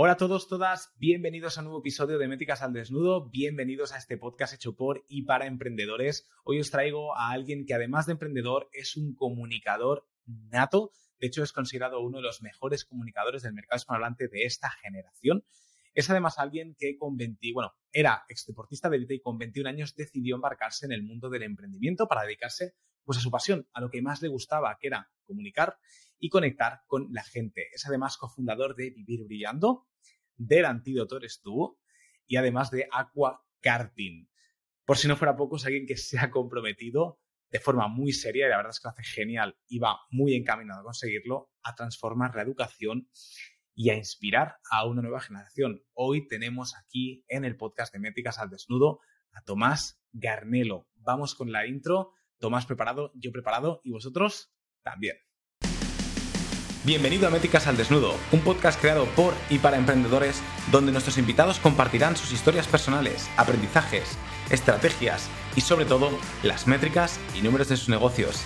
Hola a todos, todas, bienvenidos a un nuevo episodio de Métricas al Desnudo, bienvenidos a este podcast hecho por y para emprendedores. Hoy os traigo a alguien que además de emprendedor es un comunicador nato, de hecho es considerado uno de los mejores comunicadores del mercado hispanohablante de esta generación. Es además alguien que con 20, bueno, era exdeportista de élite y con 21 años decidió embarcarse en el mundo del emprendimiento para dedicarse pues a su pasión, a lo que más le gustaba, que era comunicar y conectar con la gente. Es además cofundador de Vivir Brillando, del Antídoto eres tú y además de Aqua Karting. Por si no fuera poco, es alguien que se ha comprometido de forma muy seria y la verdad es que lo hace genial y va muy encaminado a conseguirlo, a transformar la educación y a inspirar a una nueva generación. Hoy tenemos aquí en el podcast de Métricas al Desnudo a Tomás Garnelo. Vamos con la intro. Tomás preparado, yo preparado y vosotros también. Bienvenido a Métricas al Desnudo, un podcast creado por y para emprendedores donde nuestros invitados compartirán sus historias personales, aprendizajes, estrategias y sobre todo las métricas y números de sus negocios.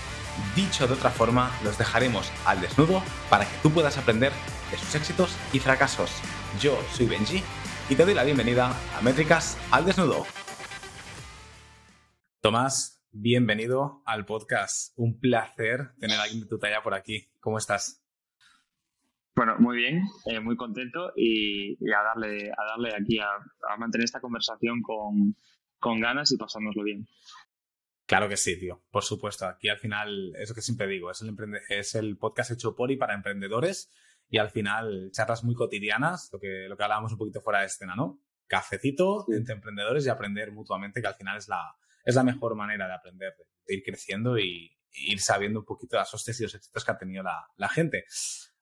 Dicho de otra forma, los dejaremos al desnudo para que tú puedas aprender de sus éxitos y fracasos. Yo soy Benji y te doy la bienvenida a Métricas al Desnudo. Tomás, bienvenido al podcast. Un placer tener a alguien de tu talla por aquí. ¿Cómo estás? Bueno, muy bien, eh, muy contento y, a darle a darle aquí a, mantener esta conversación con, con, ganas y pasárnoslo bien. Claro que sí, tío. Por supuesto. Aquí al final, es lo que siempre digo, es el, es el podcast hecho por y para emprendedores y al final charlas muy cotidianas, lo que, lo que hablábamos un poquito fuera de escena, ¿no? Cafecito entre emprendedores y aprender mutuamente, que al final es la, es la mejor manera de aprender, de ir creciendo y, ir sabiendo un poquito las hostias y los éxitos que ha tenido la, la, gente.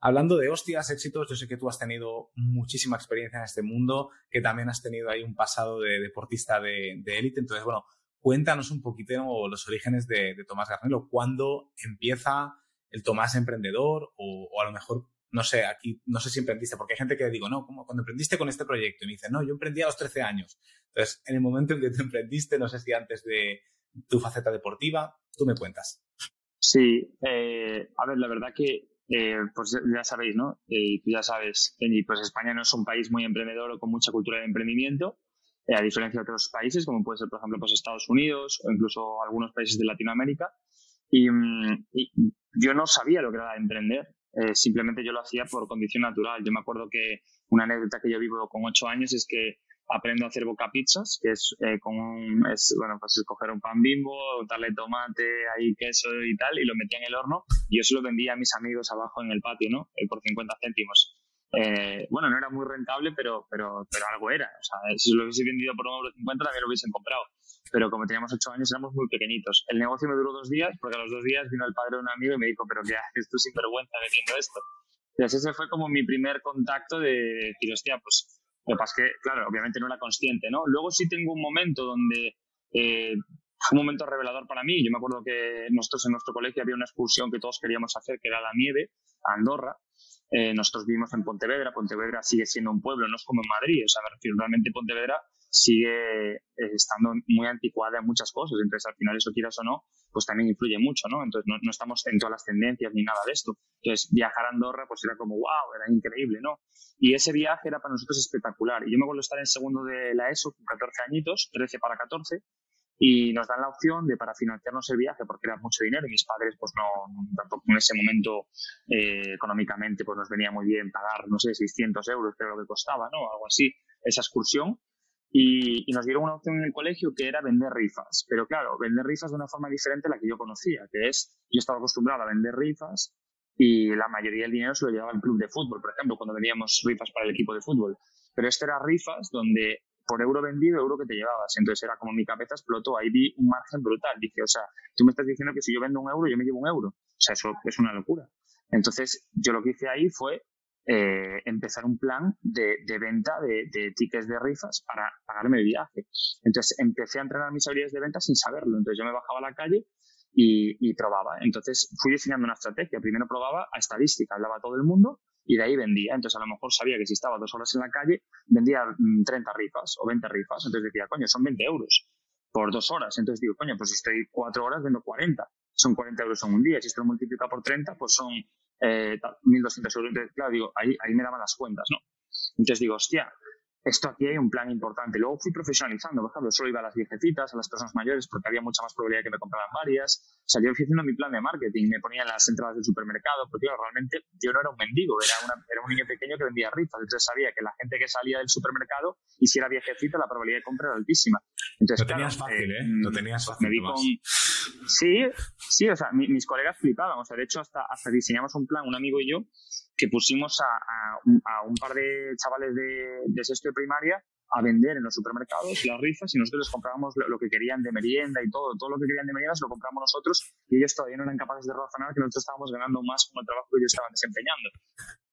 Hablando de hostias, éxitos, yo sé que tú has tenido muchísima experiencia en este mundo, que también has tenido ahí un pasado de deportista de élite. Entonces, bueno, cuéntanos un poquito los orígenes de, Tomás Garnelo. ¿Cuándo empieza el Tomás emprendedor? O, a lo mejor, no sé, aquí, no sé si emprendiste, porque hay gente que digo, no, como cuando emprendiste con este proyecto, y me dice, no, yo emprendí a los 13 años. Entonces, en el momento en que tú emprendiste, no sé si antes de tu faceta deportiva, tú me cuentas. Sí, eh, a ver, la verdad que eh, pues ya sabéis, ¿no? Y tú ya sabes, pues España no es un país muy emprendedor o con mucha cultura de emprendimiento, eh, a diferencia de otros países, como puede ser, por ejemplo, pues Estados Unidos o incluso algunos países de Latinoamérica. Y, mm, yo no sabía lo que era emprender, simplemente yo lo hacía por condición natural. Yo me acuerdo que una anécdota que yo vivo con ocho años es que aprendo a hacer boca pizzas, que es eh, con es, bueno, pues escoger un pan bimbo, darle tomate, ahí queso y tal, y lo metía en el horno. Y yo se lo vendía a mis amigos abajo en el patio, ¿no? Eh, por 50 céntimos. Eh, bueno, no era muy rentable, pero, pero, pero algo era. O sea, si lo hubiese vendido por 1,50 también lo hubiesen comprado. Pero como teníamos 8 años, éramos muy pequeñitos. El negocio me duró dos días, porque a los dos días vino el padre de un amigo y me dijo, pero ¿qué haces tú sin vergüenza vendiendo esto? Entonces ese fue como mi primer contacto de decir, hostia, pues lo que pasa es que, claro, obviamente no era consciente, ¿no? Luego sí tengo un momento donde eh, un momento revelador para mí. Yo me acuerdo que nosotros en nuestro colegio había una excursión que todos queríamos hacer, que era la nieve, a Andorra. Eh, nosotros vivimos en Pontevedra. Pontevedra sigue siendo un pueblo, no es como en Madrid. O sea, me refiero, realmente Pontevedra sigue eh, estando muy anticuada en muchas cosas. Entonces, al final, eso quieras o no, pues también influye mucho, ¿no? Entonces, no, no, estamos en todas las tendencias ni nada de esto. Entonces, viajar a Andorra, pues era como, wow, era increíble, ¿no? Y ese viaje era para nosotros espectacular. Y yo me acuerdo estar en segundo de la ESO, con 14 añitos, 13 para 14, y nos dan la opción de para financiarnos el viaje porque era mucho dinero y mis padres pues no, tampoco en ese momento eh, económicamente pues nos venía muy bien pagar no sé 600 euros que era lo que costaba no algo así esa excursión y, nos dieron una opción en el colegio que era vender rifas. Pero claro, vender rifas de una forma diferente a la que yo conocía, que es, yo estaba acostumbrado a vender rifas y la mayoría del dinero se lo llevaba el club de fútbol, por ejemplo, cuando vendíamos rifas para el equipo de fútbol. Pero esto era rifas donde por euro vendido, euro que te llevabas. Entonces era como mi cabeza explotó, ahí vi un margen brutal. Dije, o sea, tú me estás diciendo que si yo vendo un euro, yo me llevo un euro. O sea, eso es una locura. Entonces, yo lo que hice ahí fue eh, empezar un plan de, venta de, tickets de rifas para pagarme el viaje. Entonces empecé a entrenar mis habilidades de venta sin saberlo. Entonces yo me bajaba a la calle y, probaba. Entonces fui diseñando una estrategia. Primero probaba a estadística, hablaba a todo el mundo y de ahí vendía. Entonces a lo mejor sabía que si estaba dos horas en la calle vendía 30 mm, rifas o 20 rifas. Entonces decía, coño, son 20 euros por dos horas. Entonces digo, coño, pues si estoy cuatro horas vendo 40. Son 40 euros en un día. Si esto lo multiplica por 30, pues son eh, 1.200 euros. Claro, digo, ahí, ahí me daban las cuentas, ¿no? Entonces digo, hostia, esto aquí hay un plan importante. Luego fui profesionalizando, por ejemplo, solo iba a las viejecitas, a las personas mayores, porque había mucha más probabilidad que me compraran varias. O sea, yo fui haciendo mi plan de marketing, me ponía en las entradas del supermercado, porque realmente yo no era un mendigo, era, era un niño pequeño que vendía rifas. Entonces sabía que la gente que salía del supermercado, y si era viejecita, la probabilidad de compra era altísima. Entonces, lo tenías fácil, ¿eh? Lo tenías fácil. Me con... Sí, sí, o sea, mis colegas flipaban. O sea, de hecho, hasta, hasta diseñamos un plan, un amigo y yo, que pusimos a, un, par de chavales de, de, sexto de primaria a vender en los supermercados las rifas y nosotros les comprábamos lo, que querían de merienda y todo, todo lo que querían de merienda se lo compramos nosotros y ellos todavía no eran capaces de razonar que nosotros estábamos ganando más con el trabajo que ellos estaban desempeñando.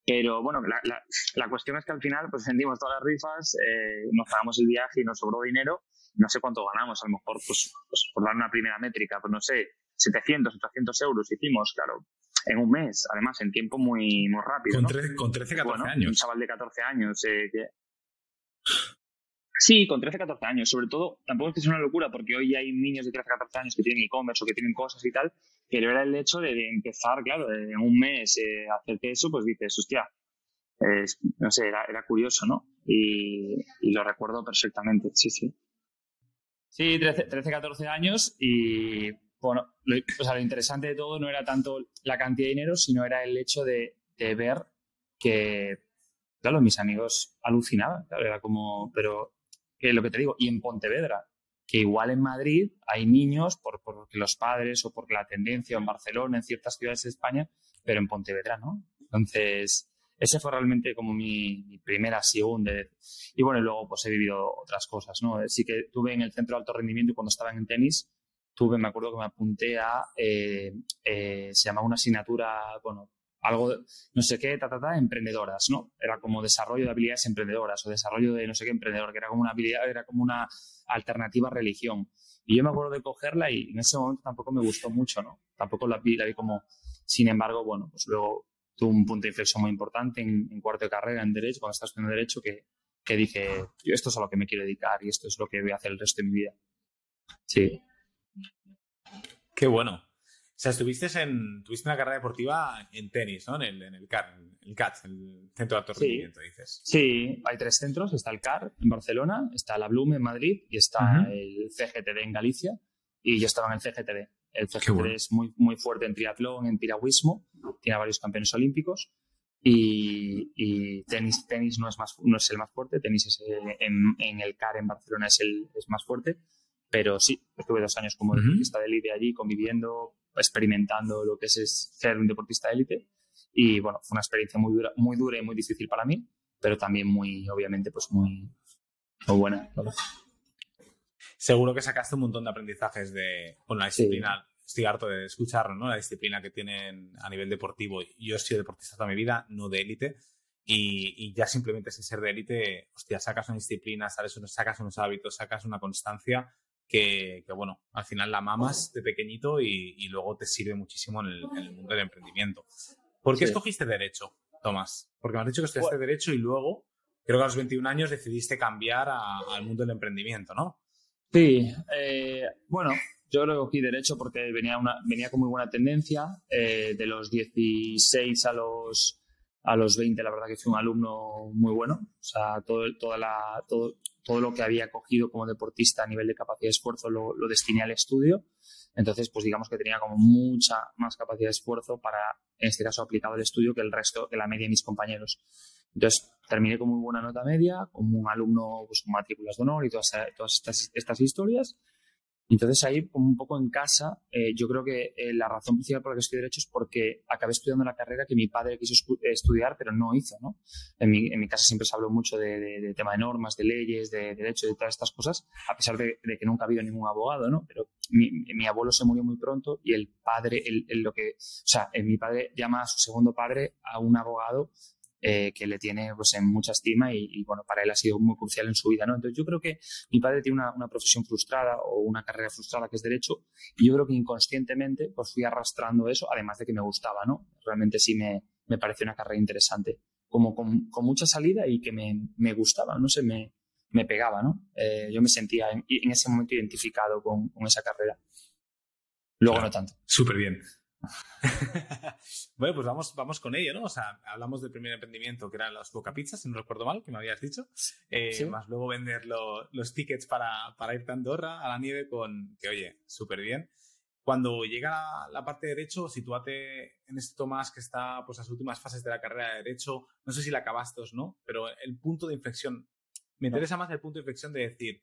Pero bueno, la, la, cuestión es que al final pues vendimos todas las rifas, eh, nos pagamos el viaje y nos sobró dinero, no sé cuánto ganamos, a lo mejor pues, pues por dar una primera métrica, pues no sé, 700, 800 euros hicimos, claro, en un mes, además, en tiempo muy, muy rápido. Con, 13, 14 años. Un chaval de 14 años. Eh, sí, con 13, 14 años. Sobre todo, tampoco es que sea una locura, porque hoy hay niños de 13, 14 años que tienen e-commerce o que tienen cosas y tal, pero era el hecho de, empezar, claro, en un mes eh, hacerte eso, pues dices, hostia, no sé, era, era curioso, ¿no? Y, y, lo recuerdo perfectamente, sí, sí. Sí, 13, 13 14 años y bueno, lo, interesante de todo no era tanto la cantidad de dinero, sino era el hecho de, ver que, claro, mis amigos alucinaban, claro, era como, pero, lo que te digo, y en Pontevedra, que igual en Madrid hay niños, por, porque los padres o porque la tendencia, en Barcelona, en ciertas ciudades de España, pero en Pontevedra no. Entonces, ese fue realmente como mi, primera segunda. Y bueno, luego pues he vivido otras cosas, ¿no? Sí que tuve en el centro de alto rendimiento cuando estaba en tenis, tuve, me acuerdo que me apunté a, eh, eh, se llamaba una asignatura, bueno, algo, no sé qué, ta, ta, ta, emprendedoras, ¿no? Era como desarrollo de habilidades emprendedoras o desarrollo de no sé qué emprendedor, que era como una habilidad, era como una alternativa a religión. Y yo me acuerdo de cogerla y en ese momento tampoco me gustó mucho, ¿no? Tampoco la vi, la vi como, sin embargo, bueno, pues luego tuve un punto de inflexión muy importante en, cuarto de carrera en Derecho, cuando estás estudiando Derecho, que, que dije, esto es a lo que me quiero dedicar y esto es lo que voy a hacer el resto de mi vida. Sí. Qué bueno. O sea, estuviste en, tuviste una carrera deportiva en tenis, ¿no? En el, en el CAR, el CAT, el Centro de Alto Rendimiento, dices. Sí, hay tres centros. Está el CAR en Barcelona, está la Blume en Madrid y está el CGTD en Galicia. Y yo estaba en el CGTD. El CGTD es muy, muy fuerte en triatlón, en piragüismo, tiene varios campeones olímpicos. Y, tenis, tenis no, es más, no es el más fuerte, tenis es en, en, el CAR en Barcelona es el es más fuerte pero sí, estuve dos años como deportista de élite allí, conviviendo, experimentando lo que es, ser un deportista de élite. Y bueno, fue una experiencia muy dura, muy dura y muy difícil para mí, pero también muy, obviamente, pues muy, muy buena. Seguro que sacaste un montón de aprendizajes de, con la disciplina. Estoy harto de escucharlo, ¿no? La disciplina que tienen a nivel deportivo. Yo he sido deportista toda mi vida, no de élite. Y, y, ya simplemente sin ser de élite, hostia, sacas una disciplina, sacas unos hábitos, sacas una constancia que, bueno, al final la mamas de pequeñito y, luego te sirve muchísimo en el, mundo del emprendimiento. ¿Por qué escogiste Derecho, Tomás? Porque me has dicho que estudiaste Derecho y luego, creo que a los 21 años decidiste cambiar al mundo del emprendimiento, ¿no? Sí, eh, bueno, yo lo cogí Derecho porque venía, una, venía con muy buena tendencia. Eh, de los 16 a los, a los 20, la verdad que fui un alumno muy bueno. O sea, todo, toda la, todo, todo lo que había cogido como deportista a nivel de capacidad de esfuerzo lo, destiné al estudio. Entonces, pues digamos que tenía como mucha más capacidad de esfuerzo para, en este caso, aplicado al estudio que el resto, que la media de mis compañeros. Entonces, terminé con muy buena nota media, como un alumno pues, con matrículas de honor y todas, todas estas, estas historias. Entonces ahí, como un poco en casa, eh, yo creo que eh, la razón principal por la que estudié Derecho es porque acabé estudiando la carrera que mi padre quiso estudiar, pero no hizo, ¿no? En mi, en mi casa siempre se habló mucho de, de, tema de normas, de leyes, de derecho, de todas estas cosas, a pesar de, que nunca ha habido ningún abogado, ¿no? Pero mi, mi abuelo se murió muy pronto y el padre, el, lo que, o sea, mi padre llama a su segundo padre a un abogado eh, que le tiene pues, en mucha estima y, bueno, para él ha sido muy crucial en su vida, ¿no? Entonces yo creo que mi padre tiene una, profesión frustrada o una carrera frustrada que es derecho y yo creo que inconscientemente pues fui arrastrando eso, además de que me gustaba, ¿no? Realmente sí me, me pareció una carrera interesante, como con, mucha salida y que me, me, gustaba, no sé, me, me pegaba, ¿no? Eh, yo me sentía en, ese momento identificado con, esa carrera. Luego no tanto. Súper bien. bueno, pues vamos, vamos con ello, ¿no? O sea, hablamos del primer emprendimiento que eran las Boca Pizzas, si no recuerdo mal, que me habías dicho. Eh, más luego vender los tickets para, para ir a Andorra, a la nieve, con que, oye, súper bien. Cuando llega la, parte de Derecho, sitúate en esto más que está pues las últimas fases de la carrera de Derecho. No sé si la acabaste o no, pero el punto de inflexión. Me interesa más el punto de inflexión de decir,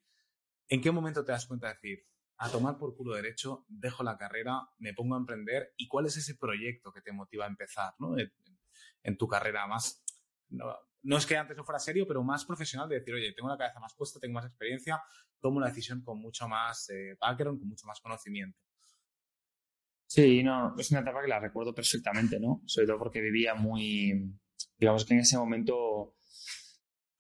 ¿en qué momento te das cuenta de decir, a tomar por culo derecho, dejo la carrera, me pongo a emprender y cuál es ese proyecto que te motiva a empezar ¿no? en, tu carrera más, no, es que antes no fuera serio, pero más profesional de decir, oye, tengo la cabeza más puesta, tengo más experiencia, tomo una decisión con mucho más eh, background, con mucho más conocimiento. Sí, no, es una etapa que la recuerdo perfectamente, ¿no? Sobre todo porque vivía muy, digamos que en ese momento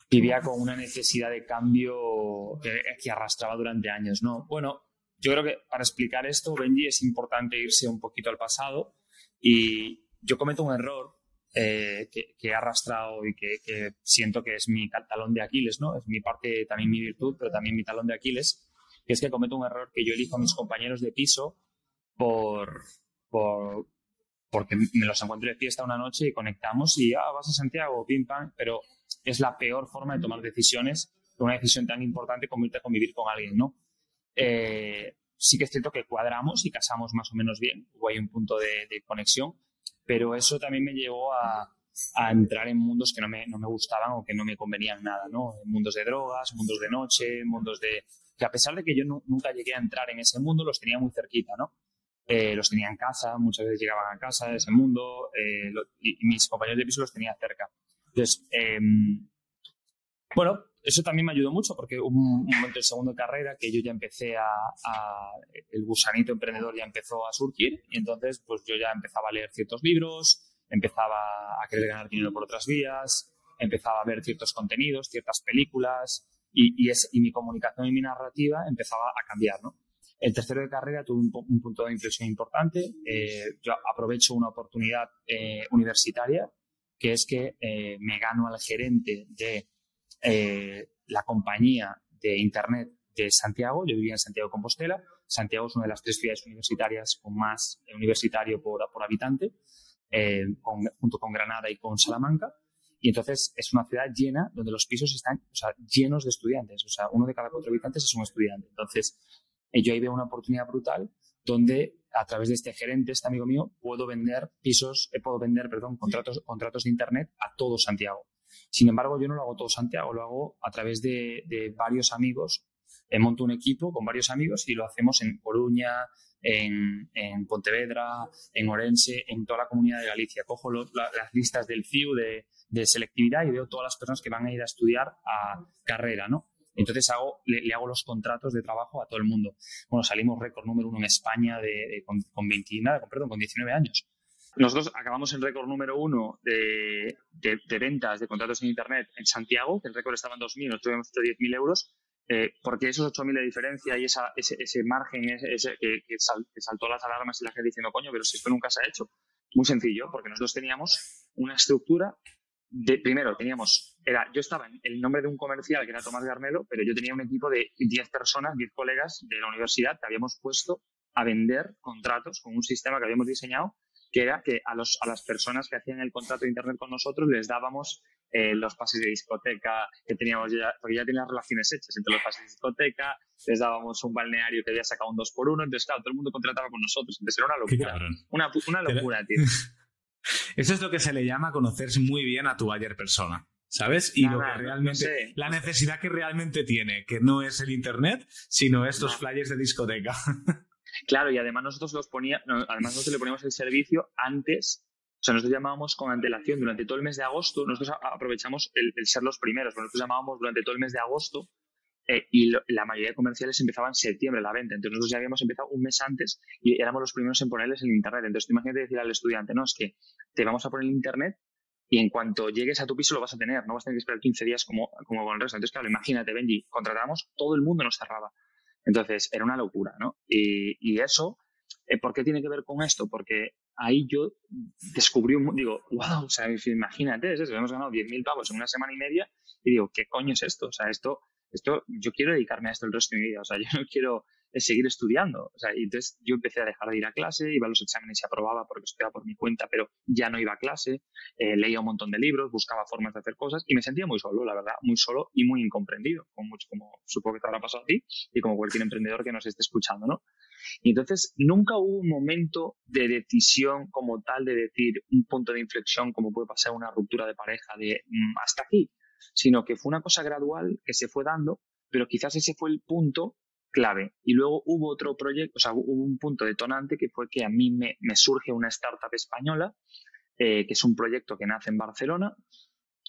vivía con una necesidad de cambio que, arrastraba durante años, ¿no? Bueno, yo creo que para explicar esto, Benji, es importante irse un poquito al pasado y yo cometo un error eh, que, he arrastrado y que, siento que es mi talón de Aquiles, ¿no? Es mi parte, también mi virtud, pero también mi talón de Aquiles, que es que cometo un error que yo elijo a mis compañeros de piso por, por, porque me los encuentro de fiesta una noche y conectamos y, ah, vas a Santiago, pim, pam, pero es la peor forma de tomar decisiones, una decisión tan importante como irte a convivir con alguien, ¿no? Eh, sí que es cierto que cuadramos y casamos más o menos bien, o hay un punto de, conexión, pero eso también me llevó a, a entrar en mundos que no me, no me, gustaban o que no me convenían nada, ¿no? Mundos de drogas, mundos de noche, mundos de... que a pesar de que yo nunca llegué a entrar en ese mundo, los tenía muy cerquita, ¿no? Eh, los tenía en casa, muchas veces llegaban a casa de ese mundo eh, y, mis compañeros de piso los tenía cerca. Entonces, em, bueno, eso también me ayudó mucho porque hubo un momento de segundo de carrera que yo ya empecé a, el gusanito emprendedor ya empezó a surgir y entonces pues yo ya empezaba a leer ciertos libros, empezaba a querer ganar dinero por otras vías, empezaba a ver ciertos contenidos, ciertas películas y, es, y mi comunicación y mi narrativa empezaba a cambiar, ¿no? El tercero de carrera tuvo un, punto de inflexión importante. Eh, yo aprovecho una oportunidad eh, universitaria, que es que eh, me gano al gerente de la compañía de Internet de Santiago. Yo vivía en Santiago de Compostela. Santiago es una de las tres ciudades universitarias con más universitario por, por habitante, junto con Granada y con Salamanca. Y entonces es una ciudad llena donde los pisos están llenos de estudiantes. O sea, uno de cada cuatro habitantes es un estudiante. Entonces, yo ahí veo una oportunidad brutal donde a través de este gerente, este amigo mío, puedo vender pisos, eh, puedo vender, perdón, contratos, contratos de Internet a todo Santiago. Sin embargo, yo no lo hago todo Santiago, lo hago a través de, varios amigos. Eh, monto un equipo con varios amigos y lo hacemos en Coruña, en, Pontevedra, en Orense, en toda la comunidad de Galicia. Cojo las listas del FIU de, selectividad y veo todas las personas que van a ir a estudiar a carrera, ¿no? Entonces hago, le, hago los contratos de trabajo a todo el mundo. Bueno, salimos récord número uno en España con, con, 20, nada, con, perdón, con 19 años. Nosotros acabamos el récord número uno de, de, ventas de contratos en Internet en Santiago, que el récord estaba en 2.000, nosotros habíamos hecho 10.000 euros, eh, porque esos 8.000 de diferencia y esa, ese, ese margen ese, que, que, saltó las alarmas y la gente diciendo, coño, pero si esto nunca se ha hecho. Muy sencillo, porque nosotros teníamos una estructura primero teníamos, era, yo estaba en el nombre de un comercial que era Tomás Garmelo, pero yo tenía un equipo de 10 personas, 10 colegas de la universidad que habíamos puesto a vender contratos con un sistema que habíamos diseñado que era que a, los, a las personas que hacían el contrato de Internet con nosotros les dábamos eh, los pases de discoteca que teníamos ya, porque ya teníamos relaciones hechas entre los pases de discoteca, les dábamos un balneario que había sacado un 2 por 1 entonces claro, todo el mundo contrataba con nosotros, entonces era una locura, una, una locura, tío. Eso es lo que se le llama conocerse muy bien a tu buyer persona. ¿Sabes? Y lo que realmente. la necesidad que realmente tiene, que no es el internet, sino estos flyers de discoteca. Claro, y además nosotros los ponía, además nosotros le poníamos el servicio antes, o sea, nosotros llamábamos con antelación durante todo el mes de agosto, nosotros aprovechamos el, ser los primeros, nosotros llamábamos durante todo el mes de agosto eh, y la mayoría de comerciales empezaban en septiembre la venta. Entonces nosotros ya habíamos empezado un mes antes y éramos los primeros en ponerles en Internet. Entonces imagínate decir al estudiante, no, es que te vamos a poner en Internet y en cuanto llegues a tu piso lo vas a tener, no vas a tener que esperar 15 días como, como con el resto. Entonces, claro, imagínate, Benji, contratamos, todo el mundo nos cerraba. Entonces, era una locura, ¿no? Y, eso, eh, ¿por qué tiene que ver con esto? Porque ahí yo descubrí un, digo, wow, o sea, imagínate, es eso, hemos ganado 10.000 pavos en una semana y media y digo, ¿qué coño es esto? O sea, esto esto, yo quiero dedicarme a esto el resto de mi vida. O sea, yo no quiero seguir estudiando. O sea, entonces yo empecé a dejar de ir a clase, iba a los exámenes y aprobaba porque estudiaba por mi cuenta, pero ya no iba a clase, eh, leía un montón de libros, buscaba formas de hacer cosas y me sentía muy solo, la verdad, muy solo y muy incomprendido, como, mucho, como supongo que te habrá pasado a ti y como cualquier emprendedor que nos esté escuchando, ¿no? Y entonces nunca hubo un momento de decisión como tal de decir un punto de inflexión como puede pasar una ruptura de pareja de mm, hasta aquí, sino que fue una cosa gradual que se fue dando, pero quizás ese fue el punto clave. Y luego hubo otro proyecto, o sea, hubo un punto detonante que fue que a mí me, surge una startup española, eh, que es un proyecto que nace en Barcelona,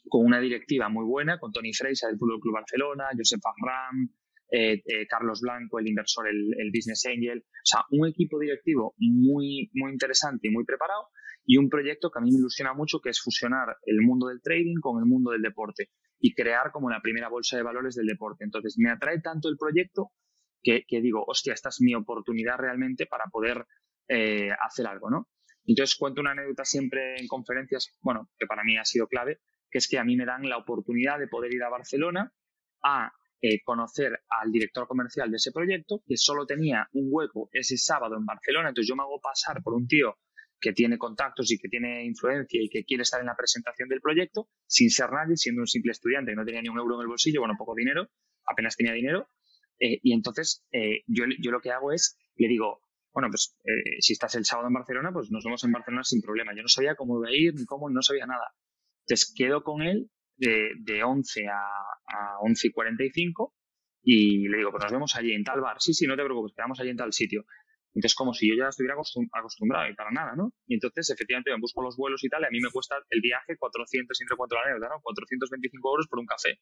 con una directiva muy buena, con Tony Freisa del Fútbol Club Barcelona, Josep Fahram, eh, eh, Carlos Blanco, el inversor, el, el, Business Angel. O sea, un equipo directivo muy, muy interesante y muy preparado y un proyecto que a mí me ilusiona mucho, que es fusionar el mundo del trading con el mundo del deporte y crear como la primera bolsa de valores del deporte. Entonces, me atrae tanto el proyecto que, digo, hostia, esta es mi oportunidad realmente para poder eh, hacer algo, ¿no? Entonces, cuento una anécdota siempre en conferencias, bueno, que para mí ha sido clave, que es que a mí me dan la oportunidad de poder ir a Barcelona a eh, conocer al director comercial de ese proyecto, que solo tenía un hueco ese sábado en Barcelona, entonces yo me hago pasar por un tío que tiene contactos y que tiene influencia y que quiere estar en la presentación del proyecto, sin ser nadie, siendo un simple estudiante que no tenía ni un euro en el bolsillo, bueno, poco dinero, apenas tenía dinero. Eh, y entonces eh, yo, yo lo que hago es, le digo, bueno, pues eh, si estás el sábado en Barcelona, pues nos vemos en Barcelona sin problema. Yo no sabía cómo iba a ir, ni cómo, no sabía nada. Entonces quedo con él de, de 11 a, a 11 y 45 y le digo, pues nos vemos allí en tal bar. Sí, sí, no te preocupes, quedamos allí en tal sitio. Entonces, como si yo ya estuviera acostumbrado y para nada, ¿no? Y entonces, efectivamente, me busco los vuelos y tal, y a mí me cuesta el viaje 400, entre cuatro la ¿no? 425 euros por un café.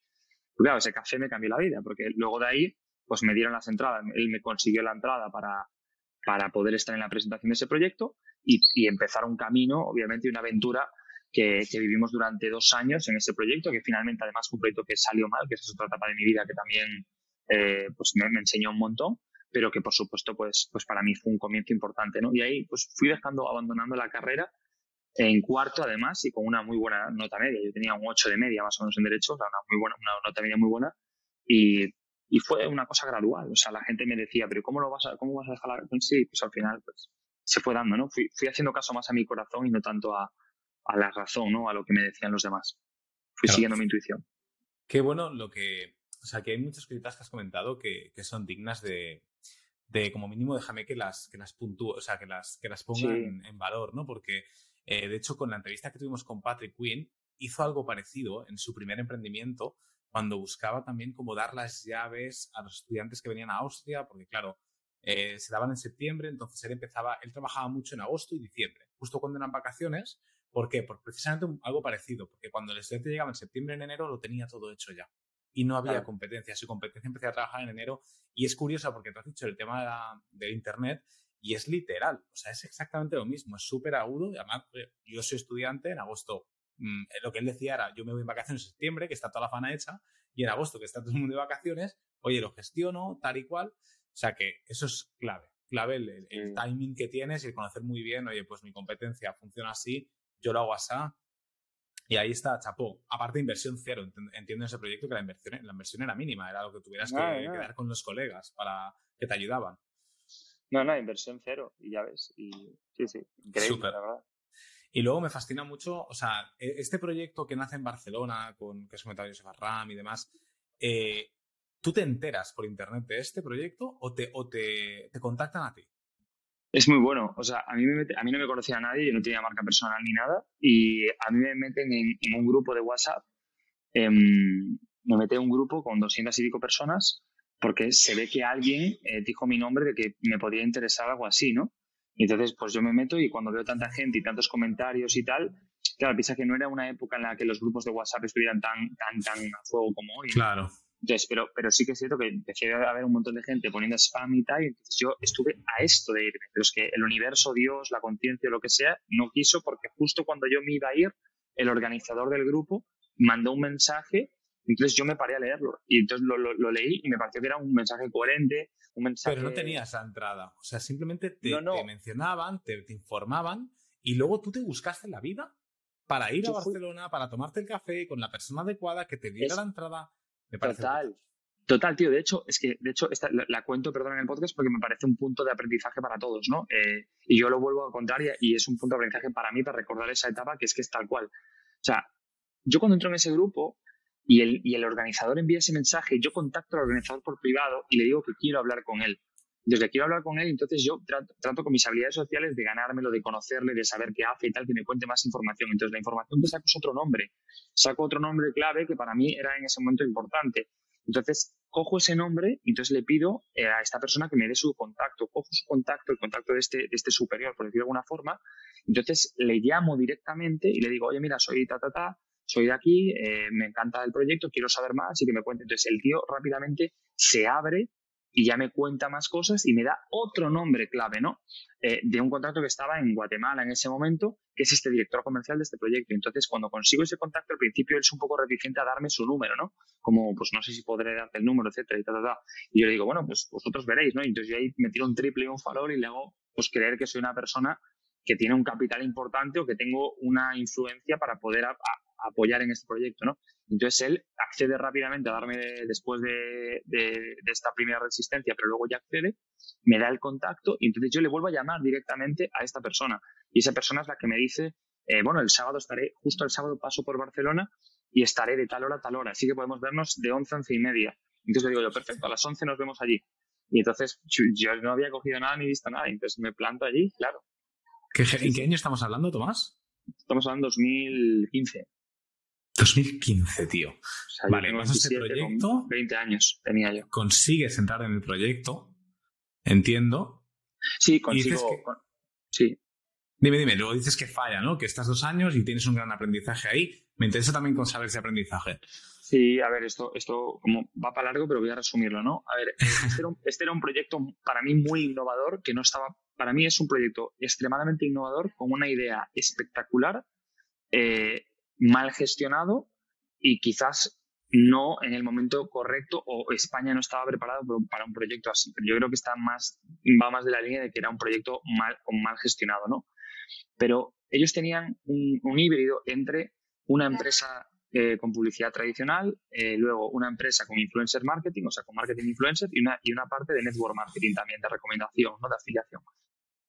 Pues claro, ese café me cambió la vida, porque luego de ahí, pues me dieron las entradas, él me consiguió la entrada para, para poder estar en la presentación de ese proyecto y, y empezar un camino, obviamente, una aventura que, que, vivimos durante dos años en ese proyecto, que finalmente además fue un proyecto que salió mal, que es otra etapa de mi vida que también eh, pues me, enseñó un montón pero que por supuesto pues, pues para mí fue un comienzo importante, ¿no? Y ahí pues fui dejando, abandonando la carrera en cuarto además y con una muy buena nota media. Yo tenía un 8 de media más o menos en derecho, una, muy buena, una nota media muy buena y, y fue una cosa gradual. O sea, la gente me decía, pero ¿cómo lo vas a, cómo vas a dejar la... Pues sí, pues al final pues se fue dando, ¿no? Fui, fui haciendo caso más a mi corazón y no tanto a, a la razón, ¿no? A lo que me decían los demás. Fui siguiendo mi intuición. Qué bueno lo que... O sea, que hay muchas cositas que has comentado que, que son dignas de, de como mínimo déjame que las, que las puntúe, o sea, que las, que las ponga en, valor, ¿no? Porque, eh, de hecho, con la entrevista que tuvimos con Patrick Quinn, hizo algo parecido en su primer emprendimiento, cuando buscaba también como dar las llaves a los estudiantes que venían a Austria, porque claro, eh, se daban en septiembre, entonces él empezaba, él trabajaba mucho en agosto y diciembre, justo cuando eran vacaciones. ¿Por qué? Por precisamente algo parecido, porque cuando el estudiante llegaba en septiembre, en enero, lo tenía todo hecho ya y no había competencia. Su competencia empecé a trabajar en enero y es curioso porque tú has dicho el tema de, Internet y es literal, o sea, es exactamente lo mismo, es súper agudo. Además, yo soy estudiante, en agosto mm, lo que él decía era, yo me voy en vacaciones en septiembre, que está toda la fana hecha, y en agosto, que está todo el mundo de vacaciones, oye, lo gestiono tal y cual. O sea que eso es clave, clave el, el timing que tienes y el conocer muy bien, oye, pues mi competencia funciona así, yo lo hago así, y ahí está, chapó. Aparte inversión cero, entiendo en ese proyecto que la inversión, la inversión era mínima, era lo que tuvieras que quedar con los colegas para que te ayudaban. No, no, inversión cero, y ya ves. Y sí, sí, increíble, la verdad. Y luego me fascina mucho, o sea, e, este proyecto que nace en Barcelona, con que es comentado Josef Ram y demás, eh, ¿tú te enteras por internet de este proyecto o te, o te, te contactan a ti? Es muy bueno. O sea, a mí, me a mí no me conocía nadie, yo no tenía marca personal ni nada. Y a mí me meten en, un grupo de WhatsApp. Em, me metí en un grupo con 200 y pico personas porque se ve que alguien eh, dijo mi nombre de que me podía interesar algo así, ¿no? Y entonces, pues yo me meto y cuando veo tanta gente y tantos comentarios y tal, claro, piensa que no era una época en la que los grupos de WhatsApp estuvieran tan, tan, tan a fuego como hoy. Claro. Entonces, pero, pero sí que es cierto que empecé a haber un montón de gente poniendo spam y tal, y entonces yo estuve a esto de irme. Pero es que el universo, Dios, la conciencia, lo que sea, no quiso porque justo cuando yo me iba a ir, el organizador del grupo mandó un mensaje, entonces yo me paré a leerlo. Y entonces lo, lo, leí y me pareció que era un mensaje coherente, un mensaje... Pero no tenía esa entrada. O sea, simplemente te, mencionaban, te, informaban y luego tú te buscaste la vida para ir a Barcelona, para tomarte el café con la persona adecuada que te diera la entrada. Total. Total, tío. De hecho, es que, de hecho, esta, la, cuento, perdón, en el podcast porque me parece un punto de aprendizaje para todos, ¿no? Eh, y yo lo vuelvo a contar y, es un punto de aprendizaje para mí para recordar esa etapa que es que es tal cual. O sea, yo cuando entro en ese grupo y el, y el organizador envía ese mensaje, yo contacto al organizador por privado y le digo que quiero hablar con él. Desde quiero hablar con él, entonces yo trato, con mis habilidades sociales de ganármelo, de conocerle, de saber qué hace y tal, que me cuente más información. Entonces la información que saco es otro nombre. Saco otro nombre clave que para mí era en ese momento importante. Entonces, cojo ese nombre y entonces le pido eh, a esta persona que me dé su contacto. Cojo su contacto, el contacto de este, de este superior, por decirlo de alguna forma. Entonces, le llamo directamente y le digo, oye, mira, soy ta, ta, ta, soy de aquí, eh, me encanta el proyecto, quiero saber más y que me cuente. Entonces, el tío rápidamente se abre y ya me cuenta más cosas y me da otro nombre clave, ¿no? Eh, de un contrato que estaba en Guatemala en ese momento, que es este director comercial de este proyecto. Entonces, cuando consigo ese contacto, al principio él es un poco reticente a darme su número, ¿no? Como, pues no sé si podré darte el número, etcétera, y tal, tal, Y yo le digo, bueno, pues vosotros veréis, ¿no? Entonces yo ahí me tiro un triple y un farol y le hago, pues creer que soy una persona que tiene un capital importante o que tengo una influencia para poder apoyar en este proyecto, ¿no? Entonces él accede rápidamente a darme después de, esta primera resistencia, pero luego ya accede, me da el contacto y entonces yo le vuelvo a llamar directamente a esta persona. Y esa persona es la que me dice, eh, bueno, el sábado estaré, justo el sábado paso por Barcelona y estaré de tal hora a tal hora, así que podemos vernos de 11 a 11 y media. Entonces le digo yo, perfecto, a las 11 nos vemos allí. Y entonces yo no había cogido nada ni visto nada, entonces me planto allí, claro. ¿En qué año estamos hablando, Tomás? Estamos hablando de 2015. 2015, tío. vale, vas a este proyecto. 20 años tenía yo. Consigues entrar en el proyecto, entiendo. Sí, consigo. Sí. Dime, dime, luego dices que falla, ¿no? Que estás dos años y tienes un gran aprendizaje ahí. Me interesa también con saber ese aprendizaje. Sí, a ver, esto, esto como va para largo, pero voy a resumirlo, ¿no? A ver, este era, un, este era un proyecto para mí muy innovador, que no estaba, para mí es un proyecto extremadamente innovador, con una idea espectacular, eh, mal gestionado y quizás no en el momento correcto o España no estaba preparado para un proyecto así. Pero yo creo que está más, va más de la línea de que era un proyecto mal, mal gestionado, ¿no? Pero ellos tenían un, híbrido entre una empresa eh, con publicidad tradicional, eh, luego una empresa con influencer marketing, o sea, con marketing influencer, y una, y una parte de network marketing también, de recomendación, ¿no? de afiliación.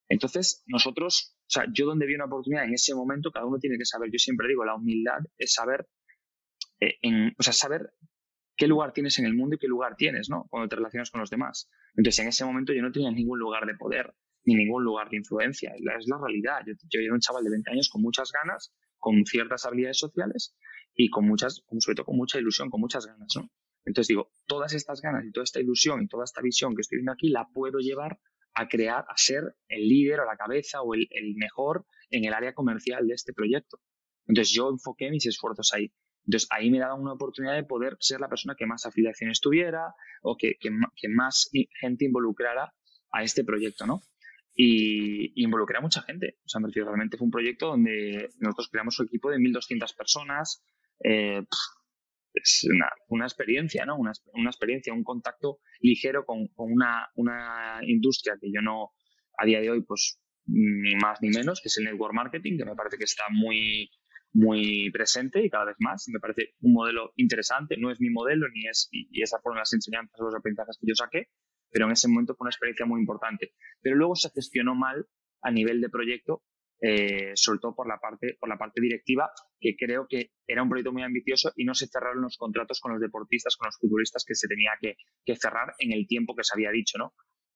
Entonces, nosotros, o sea, yo donde vi una oportunidad en ese momento, cada uno tiene que saber, yo siempre digo, la humildad es saber, eh, en, o sea, saber qué lugar tienes en el mundo y qué lugar tienes, ¿no? Cuando te relacionas con los demás. Entonces, en ese momento yo no tenía ningún lugar de poder, ni ningún lugar de influencia. Es la, es la realidad. Yo, yo, era un chaval de 20 años con muchas ganas, con ciertas habilidades sociales y con muchas, sobre todo con mucha ilusión, con muchas ganas, ¿no? Entonces digo, todas estas ganas y toda esta ilusión y toda esta visión que estoy viendo aquí la puedo llevar a crear, a ser el líder o la cabeza o el, mejor en el área comercial de este proyecto. Entonces yo enfoqué mis esfuerzos ahí. Entonces ahí me daba una oportunidad de poder ser la persona que más afiliaciones tuviera o que, que, más gente involucrara a este proyecto, ¿no? Y, involucré a mucha gente. O sea, realmente fue un proyecto donde nosotros creamos un equipo de 1.200 personas. Eh, es una, experiencia, ¿no? Una, experiencia, un contacto ligero con, una, industria que yo no, a día de hoy, pues ni más ni menos, que es el network marketing, que me parece que está muy, muy presente y cada vez más. Me parece un modelo interesante, no es mi modelo ni es, y, esas fueron las enseñanzas los aprendizajes que yo saqué, pero en ese momento fue una experiencia muy importante. Pero luego se gestionó mal a nivel de proyecto eh, sobre todo por la parte por la parte directiva que creo que era un proyecto muy ambicioso y no se cerraron los contratos con los deportistas con los futbolistas que se tenía que, cerrar en el tiempo que se había dicho no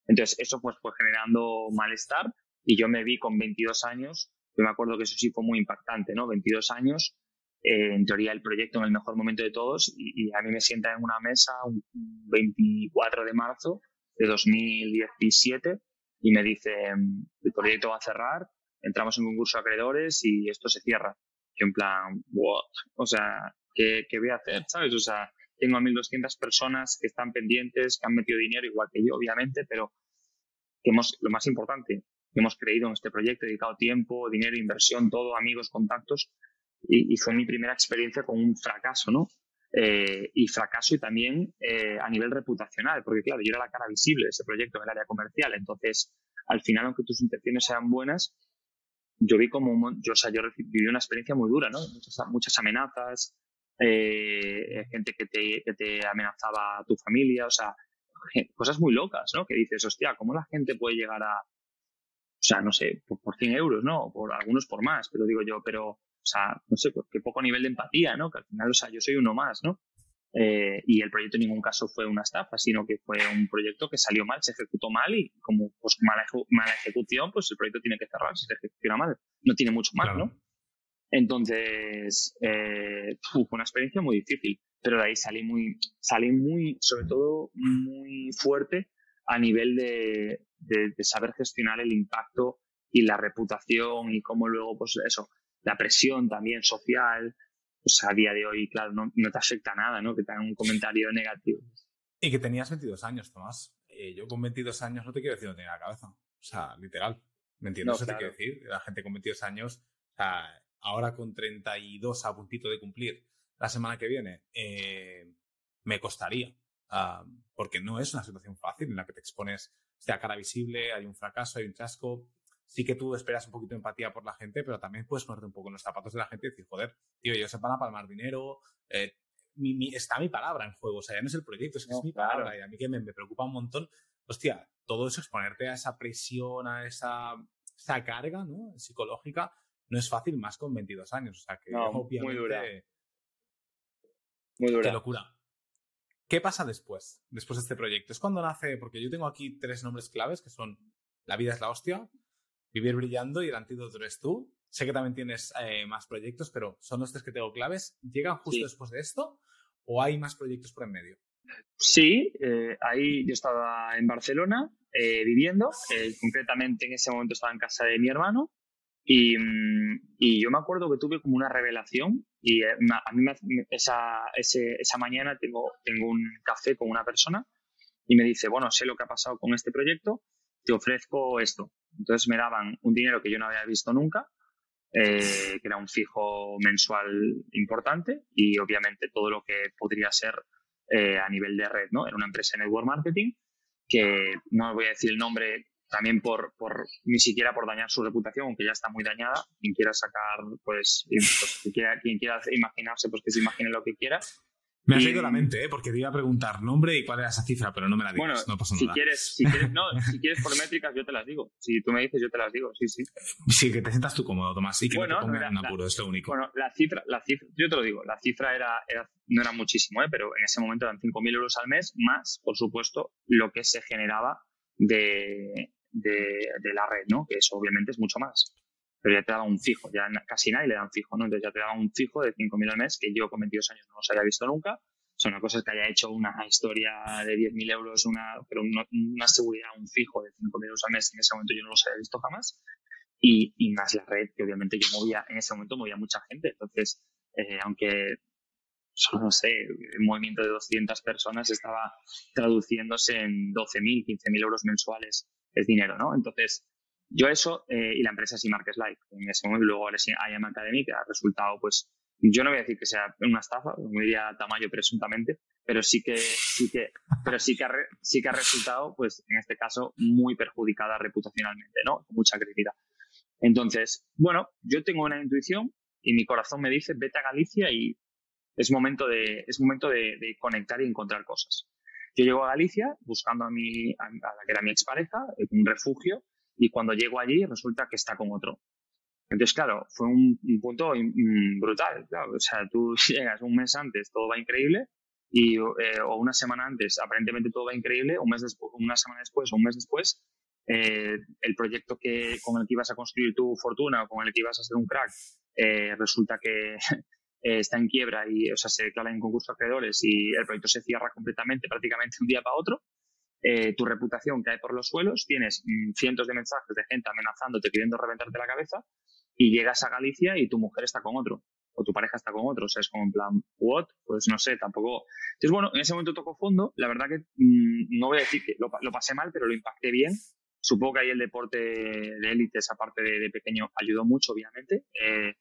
entonces eso pues fue generando malestar y yo me vi con 22 años yo me acuerdo que eso sí fue muy impactante no 22 años eh, en teoría el proyecto en el mejor momento de todos y, a mí me sienta en una mesa un 24 de marzo de 2017 y me dice el proyecto va a cerrar entramos en concurso de acreedores y esto se cierra. Yo en plan, what? O sea, ¿qué, ¿qué, voy a hacer? ¿Sabes? O sea, tengo a 1.200 personas que están pendientes, que han metido dinero igual que yo, obviamente, pero que hemos, lo más importante, que hemos creído en este proyecto, dedicado tiempo, dinero, inversión, todo, amigos, contactos, y, fue mi primera experiencia con un fracaso, ¿no? Eh, y fracaso y también eh, a nivel reputacional, porque claro, yo era la cara visible de ese proyecto en el área comercial, entonces al final, aunque tus intenciones sean buenas, yo vi como, yo, o sea, yo viví una experiencia muy dura, ¿no? Muchas, muchas amenazas, eh, gente que te, que te amenazaba a tu familia, o sea, cosas muy locas, ¿no? Que dices, hostia, ¿cómo la gente puede llegar a, o sea, no sé, por, por 100 euros, ¿no? Por algunos por más, pero digo yo, pero, o sea, no sé, qué poco nivel de empatía, ¿no? Que al final, o sea, yo soy uno más, ¿no? Eh, y el proyecto en ningún caso fue una estafa, sino que fue un proyecto que salió mal, se ejecutó mal y como pues mala, mala ejecución, pues el proyecto tiene que cerrar si se ejecuciona mal. No tiene mucho más, ¿no? Entonces, eh, fue una experiencia muy difícil, pero de ahí salí muy, salí muy, sobre todo, muy fuerte a nivel de, de, saber gestionar el impacto y la reputación y cómo luego, pues eso, la presión también social, pues a día de hoy, claro, no, te afecta nada, ¿no? Que te hagan un comentario negativo. Y que tenías 22 años, Tomás. Eh, yo con 22 años no te quiero decir no tenía la cabeza. O sea, literal. ¿Me entiendes? Eso te quiero decir. La gente con 22 años, o sea, ahora con 32 a puntito de cumplir la semana que viene, eh, me costaría. Ah, porque no es una situación fácil en la que te expones sea cara visible, hay un fracaso, hay un chasco. Sí que tú esperas un poquito de empatía por la gente, pero también puedes ponerte un poco en los zapatos de la gente y decir, joder, tío, ellos se van a palmar dinero, eh, está mi palabra en juego, o sea, ya no es el proyecto, es que es mi palabra y a mí que me, preocupa un montón. Hostia, todo eso, exponerte a esa presión, a esa, esa carga ¿no? psicológica, no es fácil más con 22 años. O sea, que obviamente... Muy dura. Muy dura. Qué locura. ¿Qué pasa después? Después de este proyecto. Es cuando nace, porque yo tengo aquí tres nombres claves que son La vida es la hostia, Vivir brillando y el antídoto eres tú. Sé que también tienes eh, más proyectos, pero son los tres que tengo claves. ¿Llegan justo después de esto o hay más proyectos por en medio? Sí, eh, ahí yo estaba en Barcelona eh, viviendo, concretamente en ese momento estaba en casa de mi hermano y, mm, y, yo me acuerdo que tuve como una revelación y eh, a mí esa, esa mañana tengo, tengo un café con una persona y me dice, bueno, sé lo que ha pasado con este proyecto, te ofrezco esto. Entonces me daban un dinero que yo no había visto nunca, eh, que era un fijo mensual importante y obviamente todo lo que podría ser eh, a nivel de red, ¿no? Era una empresa de network marketing que no voy a decir el nombre también por, por, ni siquiera por dañar su reputación, aunque ya está muy dañada. Quien quiera sacar, pues, pues quien, quiera, quien quiera imaginarse, pues que se imagine lo que quiera. Me has leído la mente, ¿eh? porque te iba a preguntar nombre y cuál era esa cifra, pero no me la digas, bueno, no pasa si nada. Quieres, si, quieres, no, si quieres por métricas, yo te las digo. Si tú me dices, yo te las digo, sí, sí. Sí, que te sientas tú cómodo, Tomás, y que bueno, no te pongan en apuro, es lo único. Bueno, la cifra, la cifra, yo te lo digo, la cifra era, era no era muchísimo, ¿eh? pero en ese momento eran 5.000 euros al mes, más, por supuesto, lo que se generaba de, de, la red, ¿no? Que eso obviamente es mucho más. Pero ya te daban un fijo, ya casi nadie le dan fijo, ¿no? Entonces ya te daban un fijo de 5.000 al mes que yo con 22 años no los había visto nunca. Son una cosa que haya hecho una historia de 10.000 euros, una, pero una, seguridad, un fijo de 5.000 euros al mes en ese momento yo no los había visto jamás. Y, y, más la red, que obviamente yo movía, en ese momento movía mucha gente. Entonces, eh, aunque no sé, un movimiento de 200 personas estaba traduciéndose en 12.000, 15.000 euros mensuales es dinero, ¿no? Entonces, yo eso eh, y la empresa Simarques Live, en ese momento, luego IAM Academy, que ha resultado, pues, yo no voy a decir que sea una estafa, como diría Tamayo presuntamente, pero sí que, sí que, pero sí que ha, sí que ha resultado, pues, en este caso, muy perjudicada reputacionalmente, ¿no? Con mucha credibilidad. Entonces, bueno, yo tengo una intuición y mi corazón me dice, vete a Galicia y es momento de, es momento de, de conectar y encontrar cosas. Yo llego a Galicia buscando a, mi, a, la que era mi expareja, un refugio, y cuando llego allí resulta que está con otro. Entonces, claro, fue un, punto brutal. O sea, tú llegas un mes antes, todo va increíble, y, eh, o una semana antes, aparentemente todo va increíble, un mes después, una semana después o un mes después, eh, el proyecto que, con el que ibas a construir tu fortuna o con el que ibas a hacer un crack, eh, resulta que eh, está en quiebra y o sea, se declara en concurso de acreedores y el proyecto se cierra completamente prácticamente un día para otro, eh, tu reputación cae por los suelos, tienes mm, cientos de mensajes de gente amenazándote, queriendo reventarte la cabeza y llegas a Galicia y tu mujer está con otro o tu pareja está con otro, o sea, es como en plan, ¿what? Pues no sé, tampoco. Entonces, bueno, en ese momento tocó fondo, la verdad que mm, no voy a decir que lo, pasé mal, pero lo impacté bien. Supongo que ahí el deporte de élite, esa parte de, pequeño, ayudó mucho, obviamente. Eh,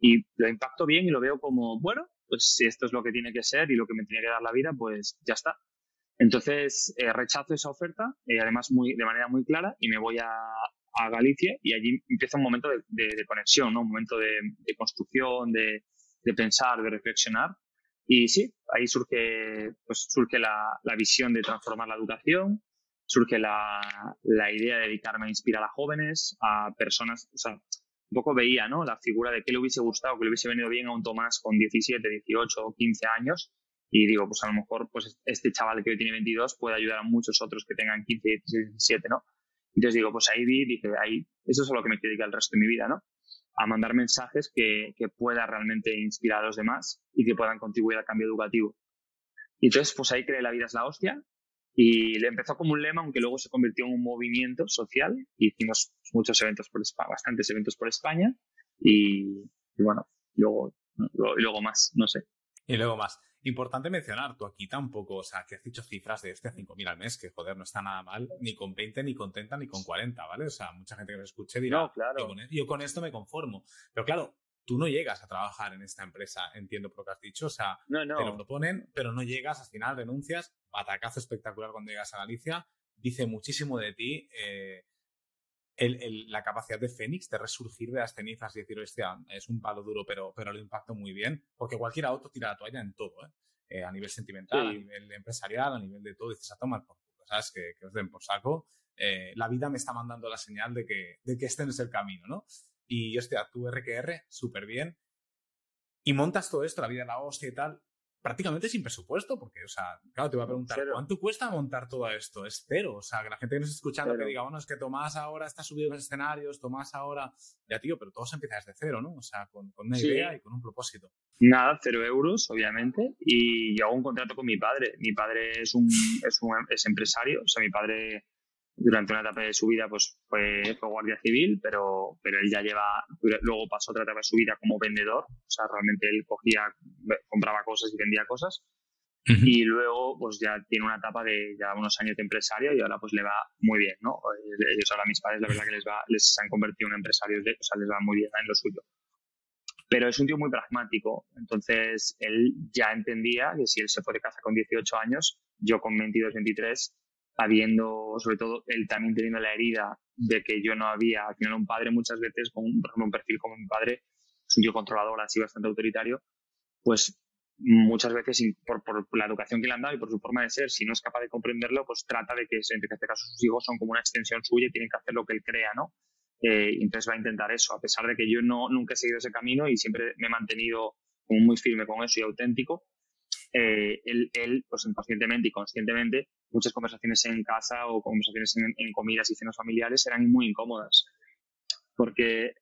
y lo impacto bien y lo veo como, bueno, pues si esto es lo que tiene que ser y lo que me tiene que dar la vida, pues ya está. Entonces eh, rechazo esa oferta, eh, además muy, de manera muy clara, y me voy a, a Galicia y allí empieza un momento de, de, conexión, ¿no? un momento de, de construcción, de, de, pensar, de reflexionar, Y sí, ahí surge, pues, surge la, la visión de transformar la educación, surge la, la, idea de dedicarme a inspirar a jóvenes, a personas, o sea, un poco veía, ¿no? La figura de qué le hubiese gustado, que le hubiese venido bien a un Tomás con 17, 18 o 15 años. Y digo, pues a lo mejor pues este chaval que hoy tiene 22 puede ayudar a muchos otros que tengan 15, 16, 17, ¿no? Entonces digo, pues ahí vi, dije, ahí, eso es a lo que me dedicar el resto de mi vida, ¿no? A mandar mensajes que, que pueda realmente inspirar a los demás y que puedan contribuir al cambio educativo. Y entonces, pues ahí creé La vida es la hostia, y le empezó como un lema, aunque luego se convirtió en un movimiento social. Hicimos muchos eventos por España, bastantes eventos por España. Y, bueno, luego, luego, más, no sé. Y luego más. Importante mencionar, tú aquí tampoco, o sea, que has dicho cifras de este a 5.000 al mes, que joder, no está nada mal, ni con 20, ni con 30, ni con 40, ¿vale? O sea, mucha gente que me escuche dirá, no, claro. yo, con, e-, yo con esto me conformo. Pero claro, tú no llegas a trabajar en esta empresa, entiendo por lo que has dicho, o sea, te lo proponen, pero no llegas, al final renuncias, batacazo espectacular cuando llegas a Galicia, dice muchísimo de ti eh, la capacidad de Fénix de resurgir de las cenizas y decir, hostia, es un palo duro, pero, pero lo impacto muy bien, porque cualquier auto tira la toalla en todo, ¿eh? Eh, a nivel sentimental, a nivel empresarial, a nivel de todo, dices a tomar por culo, ¿sabes? Que, que os den por saco. la vida me está mandando la señal de que, de que este no es el camino, ¿no? Y, hostia, tu RQR, súper bien. Y montas todo esto, la vida de la hostia y tal, prácticamente sin presupuesto, porque, o sea, claro, te voy a preguntar, ¿cuánto cuesta montar todo esto? Es cero, o sea, que la gente que nos está escuchando que diga, bueno, es que Tomás ahora está subido en los escenarios, Tomás ahora, ya tío, pero todo se empieza desde cero, ¿no? O sea, con, una idea y con un propósito. Nada, cero euros, obviamente, y yo hago un contrato con mi padre. Mi padre es un, es un es empresario, o sea, mi padre durante una etapa de su vida pues fue, fue, guardia civil, pero, pero él ya lleva, luego pasó otra etapa de su vida como vendedor, o sea, realmente él cogía, compraba cosas y vendía cosas. Y luego, pues ya tiene una etapa de ya unos años de empresario y ahora pues le va muy bien, ¿no? Ellos ahora, mis padres, la verdad que les va, les han convertido en empresarios, de, o sea, les va muy bien en lo suyo. Pero es un tío muy pragmático, entonces él ya entendía que si él se fue de casa con 18 años, yo con 22, 23, habiendo, sobre todo, él también teniendo la herida de que yo no había, al final un padre muchas veces, con un perfil como mi padre, es un tío controlador, así bastante autoritario, pues muchas veces por, por, la educación que le han dado y por su forma de ser, si no es capaz de comprenderlo, pues trata de que, en este caso, sus hijos son como una extensión suya y tienen que hacer lo que él crea, ¿no? Eh, entonces va a intentar eso, a pesar de que yo no, nunca he seguido ese camino y siempre me he mantenido muy firme con eso y auténtico, eh, él, él, pues inconscientemente y conscientemente, muchas conversaciones en casa o conversaciones en, comidas y cenas familiares eran muy incómodas. Porque,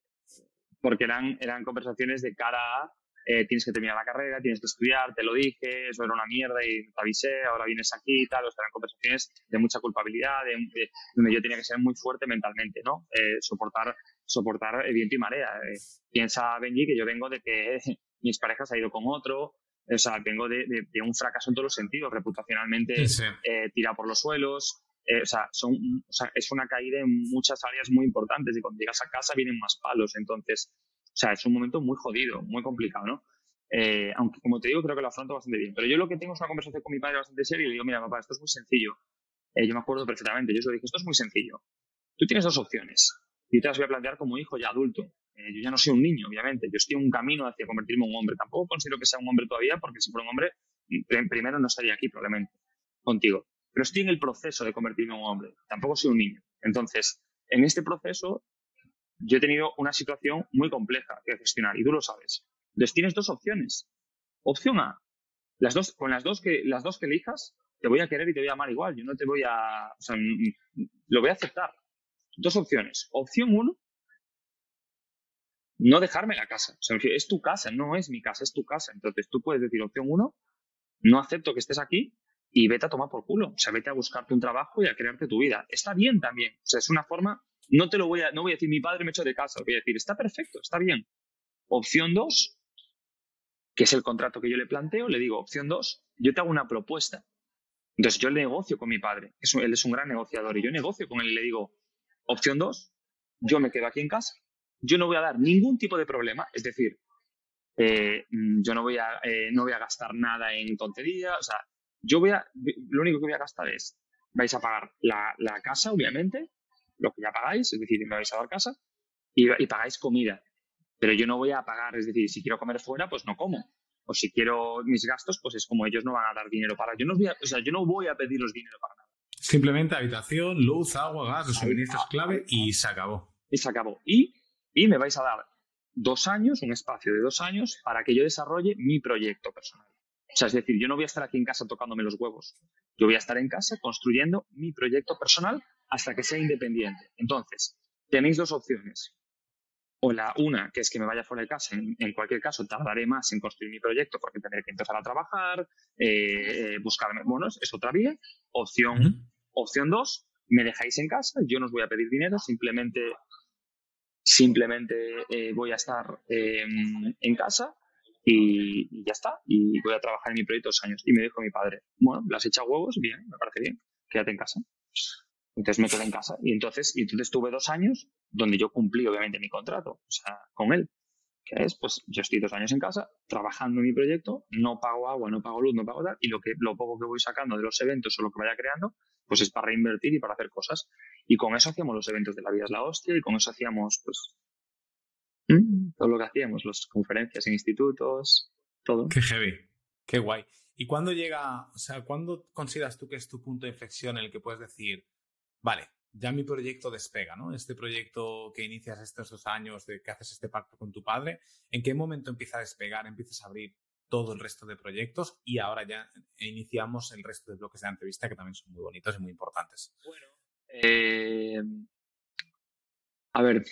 porque eran, eran conversaciones de cara a eh, tienes que terminar la carrera, tienes que estudiar, te lo dije, eso era una mierda y te avisé, ahora vienes aquí y tal. O eran conversaciones de mucha culpabilidad, de, donde yo tenía que ser muy fuerte mentalmente, ¿no? Eh, soportar, soportar viento y marea. piensa Benji que yo vengo de que mis parejas ha ido con otro, o sea, vengo de, un fracaso en todos los sentidos, reputacionalmente eh, tira por los suelos. Eh, o, sea, son, o sea, es una caída en muchas áreas muy importantes y cuando llegas a casa vienen más palos. Entonces, o sea, es un momento muy jodido, muy complicado, ¿no? Eh, aunque, como te digo, creo que lo afronto bastante bien. Pero yo lo que tengo es una conversación con mi padre bastante seria y le digo, mira, papá, esto es muy sencillo. yo me acuerdo perfectamente, yo le dije, esto es muy sencillo. Tú tienes dos opciones y te las voy a plantear como hijo ya adulto. Eh, yo ya no soy un niño, obviamente. Yo estoy en un camino hacia convertirme en un hombre. Tampoco considero que sea un hombre todavía, porque si fuera un hombre, primero no estaría aquí probablemente contigo. Pero estoy en el proceso de convertirme en un hombre. Tampoco soy un niño. Entonces, en este proceso, yo he tenido una situación muy compleja que gestionar y tú lo sabes. Entonces, tienes dos opciones. Opción A, las dos, con las dos que, las dos que elijas, te voy a querer y te voy a amar igual. Yo no te voy a, o sea, lo voy a aceptar. Dos opciones. Opción uno, no dejarme la casa. O sea, es tu casa, no es mi casa, es tu casa. Entonces tú puedes decir opción uno, no acepto que estés aquí y vete a tomar por culo. O sea, vete a buscarte un trabajo y a crearte tu vida. Está bien también. O sea, es una forma, no te lo voy a, no voy a decir mi padre me echó de casa, voy a decir, está perfecto, está bien. Opción dos, que es el contrato que yo le planteo, le digo, opción dos, yo te hago una propuesta. Entonces yo negocio con mi padre, él es un gran negociador y yo negocio con él y le digo, opción dos, yo me quedo aquí en casa yo no voy a dar ningún tipo de problema, es decir, eh, mm, yo no voy, a, eh, no voy a gastar nada en tonterías, o sea, yo voy a, lo único que voy a gastar es, vais a pagar la, casa, obviamente, lo que ya pagáis, es decir, me vais a dar casa, y, pagáis comida, pero yo no voy a pagar, es decir, si quiero comer fuera, pues no como. O si quiero mis gastos, pues es como ellos no van a dar dinero para. Yo no voy a, o sea, yo no voy a pediros dinero para nada. Simplemente habitación, luz, agua, gas, los suministros clave y se acabó. Y se acabó. Y, y me vais a dar dos años, un espacio de dos años, para que yo desarrolle mi proyecto personal. O sea, es decir, yo no voy a estar aquí en casa tocándome los huevos. Yo voy a estar en casa construyendo mi proyecto personal hasta que sea independiente. Entonces, tenéis dos opciones. O la una, que es que me vaya fuera de casa. En, cualquier caso, tardaré más en construir mi proyecto porque tendré que empezar a trabajar, eh, eh, buscarme. Bueno, es otra vía. Opción, opción dos, me dejáis en casa, yo no os voy a pedir dinero, simplemente simplemente eh, voy a estar em, en casa y, ya está. Y voy a trabajar en mi proyecto dos años. Y me dijo mi padre, bueno, ¿las hecha huevos? Bien, me parece bien, quédate en casa. Entonces me quedé en casa. Y entonces, entonces tuve dos años donde yo cumplí, obviamente, mi contrato, con él. Que es, pues, yo estoy dos años en casa, trabajando en mi proyecto, no pago agua, no pago luz, no pago tal, y lo que, lo poco que voy sacando de los eventos o lo que vaya creando, pues es para reinvertir y para hacer cosas. Y con eso hacíamos los eventos de la vida es la hostia, y con eso hacíamos, pues, todo lo que hacíamos, las conferencias en institutos, todo. Qué heavy, qué guay. ¿Y cuándo llega, o sea, cuándo consideras tú que es tu punto de inflexión en el que puedes decir, vale, ya mi proyecto despega, ¿no? Este proyecto que inicias estos dos años, de que haces este pacto con tu padre, ¿en qué momento empieza a despegar, empiezas a abrir todo el resto de proyectos y ahora ya iniciamos el resto de bloques de entrevista que también son muy bonitos y muy importantes? Bueno, eh, a ver,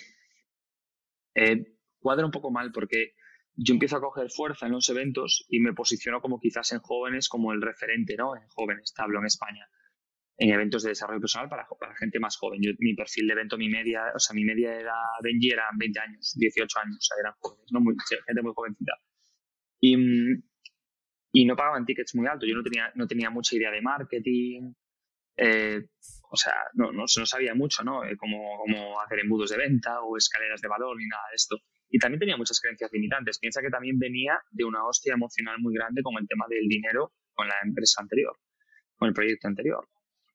eh, cuadra un poco mal porque yo empiezo a coger fuerza en los eventos y me posiciono como quizás en jóvenes como el referente, ¿no? En jóvenes, hablo en España, en eventos de desarrollo personal para, gente más joven. Yo, mi perfil de evento, mi media, o sea, mi media era Benji eran 20 años, 18 años, o sea, eran jóvenes, ¿no? Gente muy jovencita. Y, y no pagaban tickets muy altos. Yo no tenía, no tenía mucha idea de marketing. Eh, o sea, no, no, no sabía mucho, ¿no? Eh, cómo, hacer embudos de venta o escaleras de valor ni nada de esto. Y también tenía muchas creencias limitantes. Piensa que también venía de una hostia emocional muy grande con el tema del dinero con la empresa anterior, con el proyecto anterior.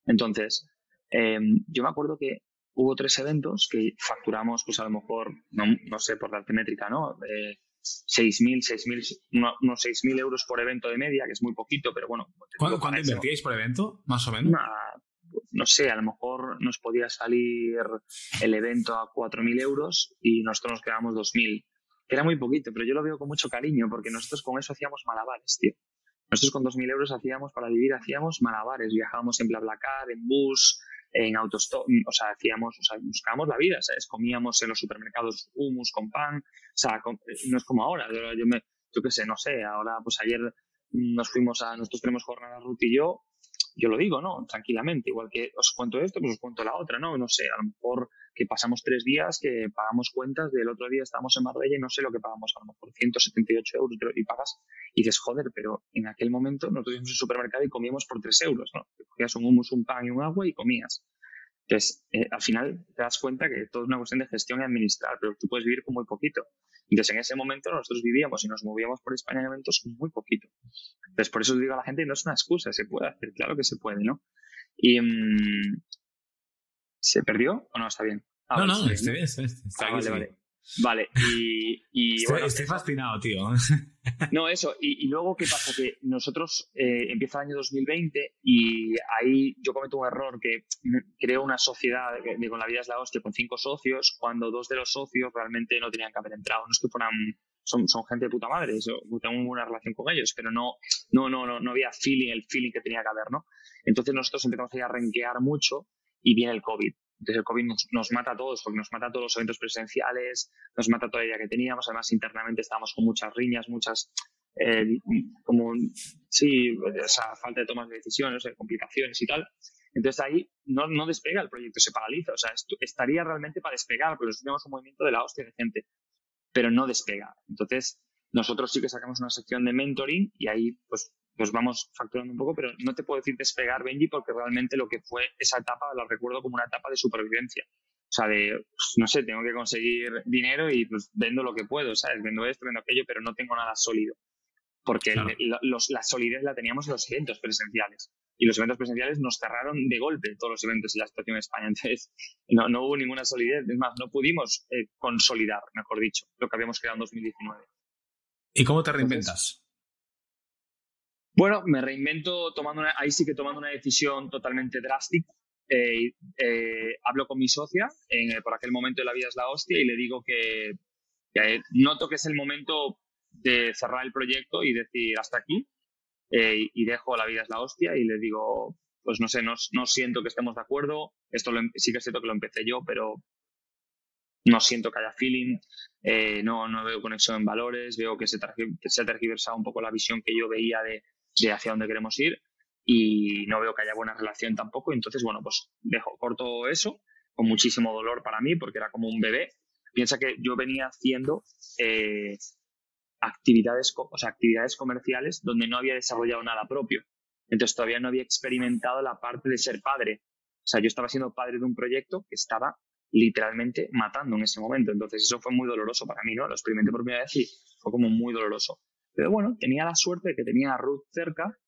Entonces, em, yo me acuerdo que hubo tres eventos que facturamos, pues a lo mejor, no, no sé, por la métrica, ¿no? Eh, 6.000, 6.000, unos 6.000 euros por evento de media, que es muy poquito, pero bueno. ¿Cuánto, ¿cuánto invertíais por evento, más o menos? no sé, a lo mejor nos podía salir el evento a 4.000 euros y nosotros nos quedamos 2.000. Que era muy poquito, pero yo lo veo con mucho cariño porque nosotros con eso hacíamos malabares, tío. Nosotros con 2.000 euros hacíamos, para vivir, hacíamos malabares. Viajábamos en BlaBlaCar, en bus, en autostop, o sea, hacíamos, o sea, buscábamos la vida, ¿sabes? Comíamos en los supermercados humus con pan, o sea, no es como ahora. Yo, me, yo qué sé, no sé, ahora, pues ayer nos fuimos a, nosotros tenemos jornada Ruth y yo, yo lo digo, ¿no? Tranquilamente, igual que os cuento esto, pues os cuento la otra, ¿no? No sé, a lo mejor que pasamos tres días que pagamos cuentas, del otro día estamos en Marbella y no sé lo que pagamos, a lo mejor 178 euros y pagas y dices, joder, pero en aquel momento nosotros íbamos al supermercado y comíamos por tres euros, ¿no? Cogías un humus, un pan y un agua y comías. Entonces, eh, al final te das cuenta que todo es una cuestión de gestión y administrar, pero tú puedes vivir con muy poquito. Entonces, en ese momento nosotros vivíamos y nos movíamos por España en eventos muy poquito. Entonces, por eso os digo a la gente, no es una excusa, se puede hacer, claro que se puede, ¿no? Y... Mm, ¿Se perdió o no? Está bien. Ah, no, no, está bien, está, ah, vale, vale. Vale, y, estoy, bueno, estoy fascinado, tío. No, eso. Y, luego, ¿qué pasa? Que nosotros eh, empieza el año 2020 y ahí yo cometo un error que creo una sociedad de, con la vida es la hostia con cinco socios cuando dos de los socios realmente no tenían que haber entrado. No es que fueran son, son gente de puta madre, tengo una relación con ellos, pero no, no, no, no, no había feeling, el feeling que tenía que haber, ¿no? Entonces nosotros empezamos a renquear mucho y viene el COVID. Entonces el COVID nos, mata a todos, porque nos mata a todos los eventos presenciales, nos mata toda la idea que teníamos, además internamente estábamos con muchas riñas, muchas, eh, como, sí, o sea, falta de tomas de decisiones, de complicaciones y tal. Entonces ahí no, no despega el proyecto, se paraliza, o sea, estaría realmente para despegar, pero tenemos un movimiento de la hostia de gente, pero no despega. Entonces nosotros sí que sacamos una sección de mentoring y ahí pues pues vamos facturando un poco, pero no te puedo decir despegar Benji porque realmente lo que fue esa etapa la recuerdo como una etapa de supervivencia. O sea, de, pues, no sé, tengo que conseguir dinero y pues vendo lo que puedo, ¿sabes? Vendo esto, vendo aquello, pero no tengo nada sólido. Porque la solidez la teníamos en los eventos presenciales. Y los eventos presenciales nos cerraron de golpe todos los eventos y la situación en España. Entonces, no, no hubo ninguna solidez. Es más, no pudimos eh, consolidar, mejor dicho, lo que habíamos creado en 2019. ¿Y cómo te reinventas? Bueno, me reinvento tomando una, ahí sí que tomando una decisión totalmente drástica. Eh, eh, hablo con mi socia, en, por aquel momento de la vida es la hostia, y le digo que, noto que es el momento de cerrar el proyecto y decir hasta aquí, y dejo la vida es la hostia, y le digo, pues no sé, no, no siento que estemos de acuerdo, esto lo, em, sí que es cierto que lo empecé yo, pero no siento que haya feeling, eh, no, no veo conexión en valores, veo que se, se, ha tergiversado un poco la visión que yo veía de, de, hacia dónde queremos ir y no veo que haya buena relación tampoco. Entonces, bueno, pues dejo corto eso, con muchísimo dolor para mí, porque era como un bebé. Piensa que yo venía haciendo eh, actividades, o actividades comerciales donde no había desarrollado nada propio. Entonces todavía no había experimentado la parte de ser padre. O sea, yo estaba siendo padre de un proyecto que estaba literalmente matando en ese momento. Entonces eso fue muy doloroso para mí, ¿no? Lo experimenté por primera vez y fue como muy doloroso. Pero bueno, tenía la suerte de que tenía a Ruth cerca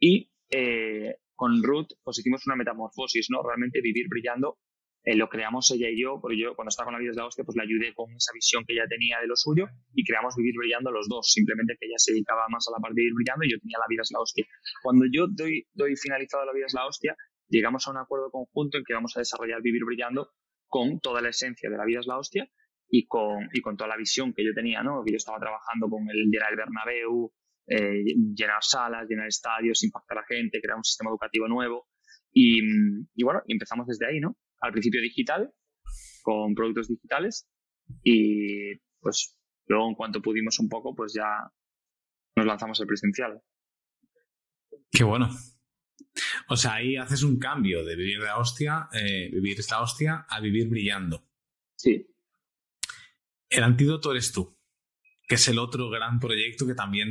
y eh, con Ruth pues hicimos una metamorfosis, ¿no? Realmente vivir brillando eh, lo creamos ella y yo, porque yo cuando estaba con la vida de la hostia, pues la ayudé con esa visión que ella tenía de lo suyo y creamos Vivir Brillando los dos, simplemente que ella se dedicaba más a la parte de Vivir Brillando y yo tenía la vida es la hostia. Cuando yo doy, doy finalizado la vida es la hostia, llegamos a un acuerdo conjunto en que vamos a desarrollar Vivir Brillando con toda la esencia de la vida es la hostia y con, y con toda la visión que yo tenía, ¿no? Que yo estaba trabajando con el llenar el Bernabéu, eh, llenar salas, llenar estadios, impactar a la gente, crear un sistema educativo nuevo. Y, y, bueno, empezamos desde ahí, ¿no? Al principio digital, con productos digitales y pues luego en cuanto pudimos un poco, pues ya nos lanzamos al presencial. Qué bueno. O sea, ahí haces un cambio de vivir de hostia, eh, vivir esta hostia, a vivir brillando. Sí. El antídoto eres tú, que es el otro gran proyecto que también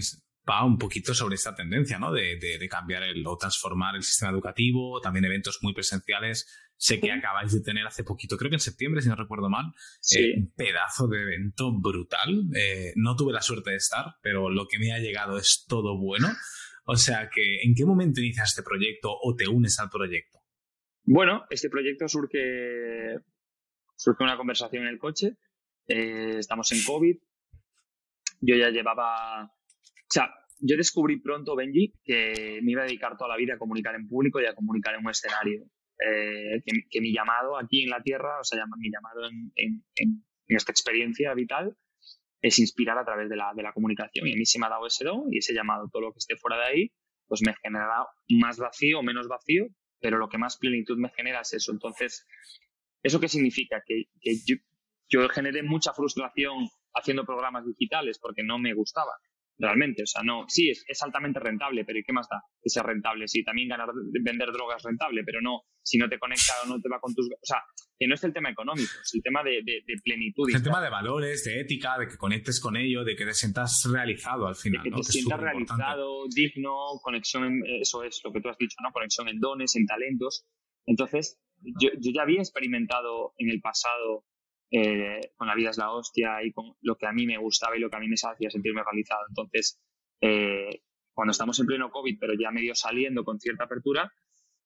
va un poquito sobre esta tendencia, ¿no? De, cambiar el, o transformar el sistema educativo, también eventos muy presenciales. Sé que acabáis de tener hace poquito, creo que en septiembre, si no recuerdo mal, eh, un pedazo de evento brutal. Eh, no tuve la suerte de estar, pero lo que me ha llegado es todo bueno. O sea que, ¿en qué momento inicias este proyecto o te unes al proyecto? Bueno, este proyecto surge, surge una conversación en el coche. Eh, estamos en COVID. Yo ya llevaba. O sea, yo descubrí pronto, Benji, que me iba a dedicar toda la vida a comunicar en público y a comunicar en un escenario. Eh, que, mi llamado aquí en la Tierra, o sea, mi llamado en esta experiencia vital, es inspirar a través de la, de la comunicación. Y a mí se me ha dado ese don y ese llamado. Todo lo que esté fuera de ahí, pues me genera más vacío o menos vacío, pero lo que más plenitud me genera es eso. Entonces, ¿eso qué significa? Que, que yo, yo generé mucha frustración haciendo programas digitales porque no me gustaba realmente. O sea, no, sí, es, es, altamente rentable, pero ¿y qué más da que sea rentable? Sí, también ganar, vender drogas es rentable, pero no, si no te conecta o no te va con tus... O sea, que no es el tema económico, es el tema de, de, plenitud. Es el tema de valores, de ética, de que conectes con ello, de que te sientas realizado al final. De que te sientas realizado, digno, conexión, en, eso es lo que tú has dicho, ¿no? Conexión en dones, en talentos. Entonces, yo, yo ya había experimentado en el pasado eh, con la vida es la hostia y con lo que a mí me gustaba y lo que a mí me hacía sentirme realizado. Entonces, eh, cuando estamos en pleno COVID, pero ya medio saliendo con cierta apertura,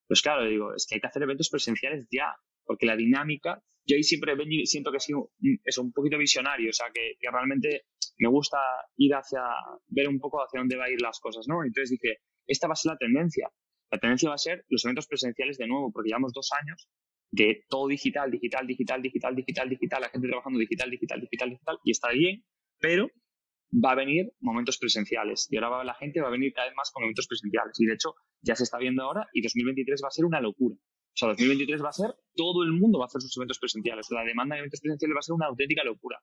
pues claro, digo, es que hay que hacer eventos presenciales ya, porque la dinámica, yo ahí siempre siento que sido es un poquito visionario, o sea, que, que, realmente me gusta ir hacia, ver un poco hacia dónde va a ir las cosas, ¿no? Entonces dije, esta va a ser la tendencia. La tendencia va a ser los eventos presenciales de nuevo, porque llevamos dos años de todo digital, digital, digital, digital, digital, digital, la gente trabajando digital, digital, digital, digital, y está bien, pero va a venir momentos presenciales y ahora va, la gente va a venir cada vez más con momentos presenciales y de hecho ya se está viendo ahora y 2023 va a ser una locura. O sea, 2023 va a ser, todo el mundo va a hacer sus eventos presenciales. La demanda de eventos presenciales va a ser una auténtica locura.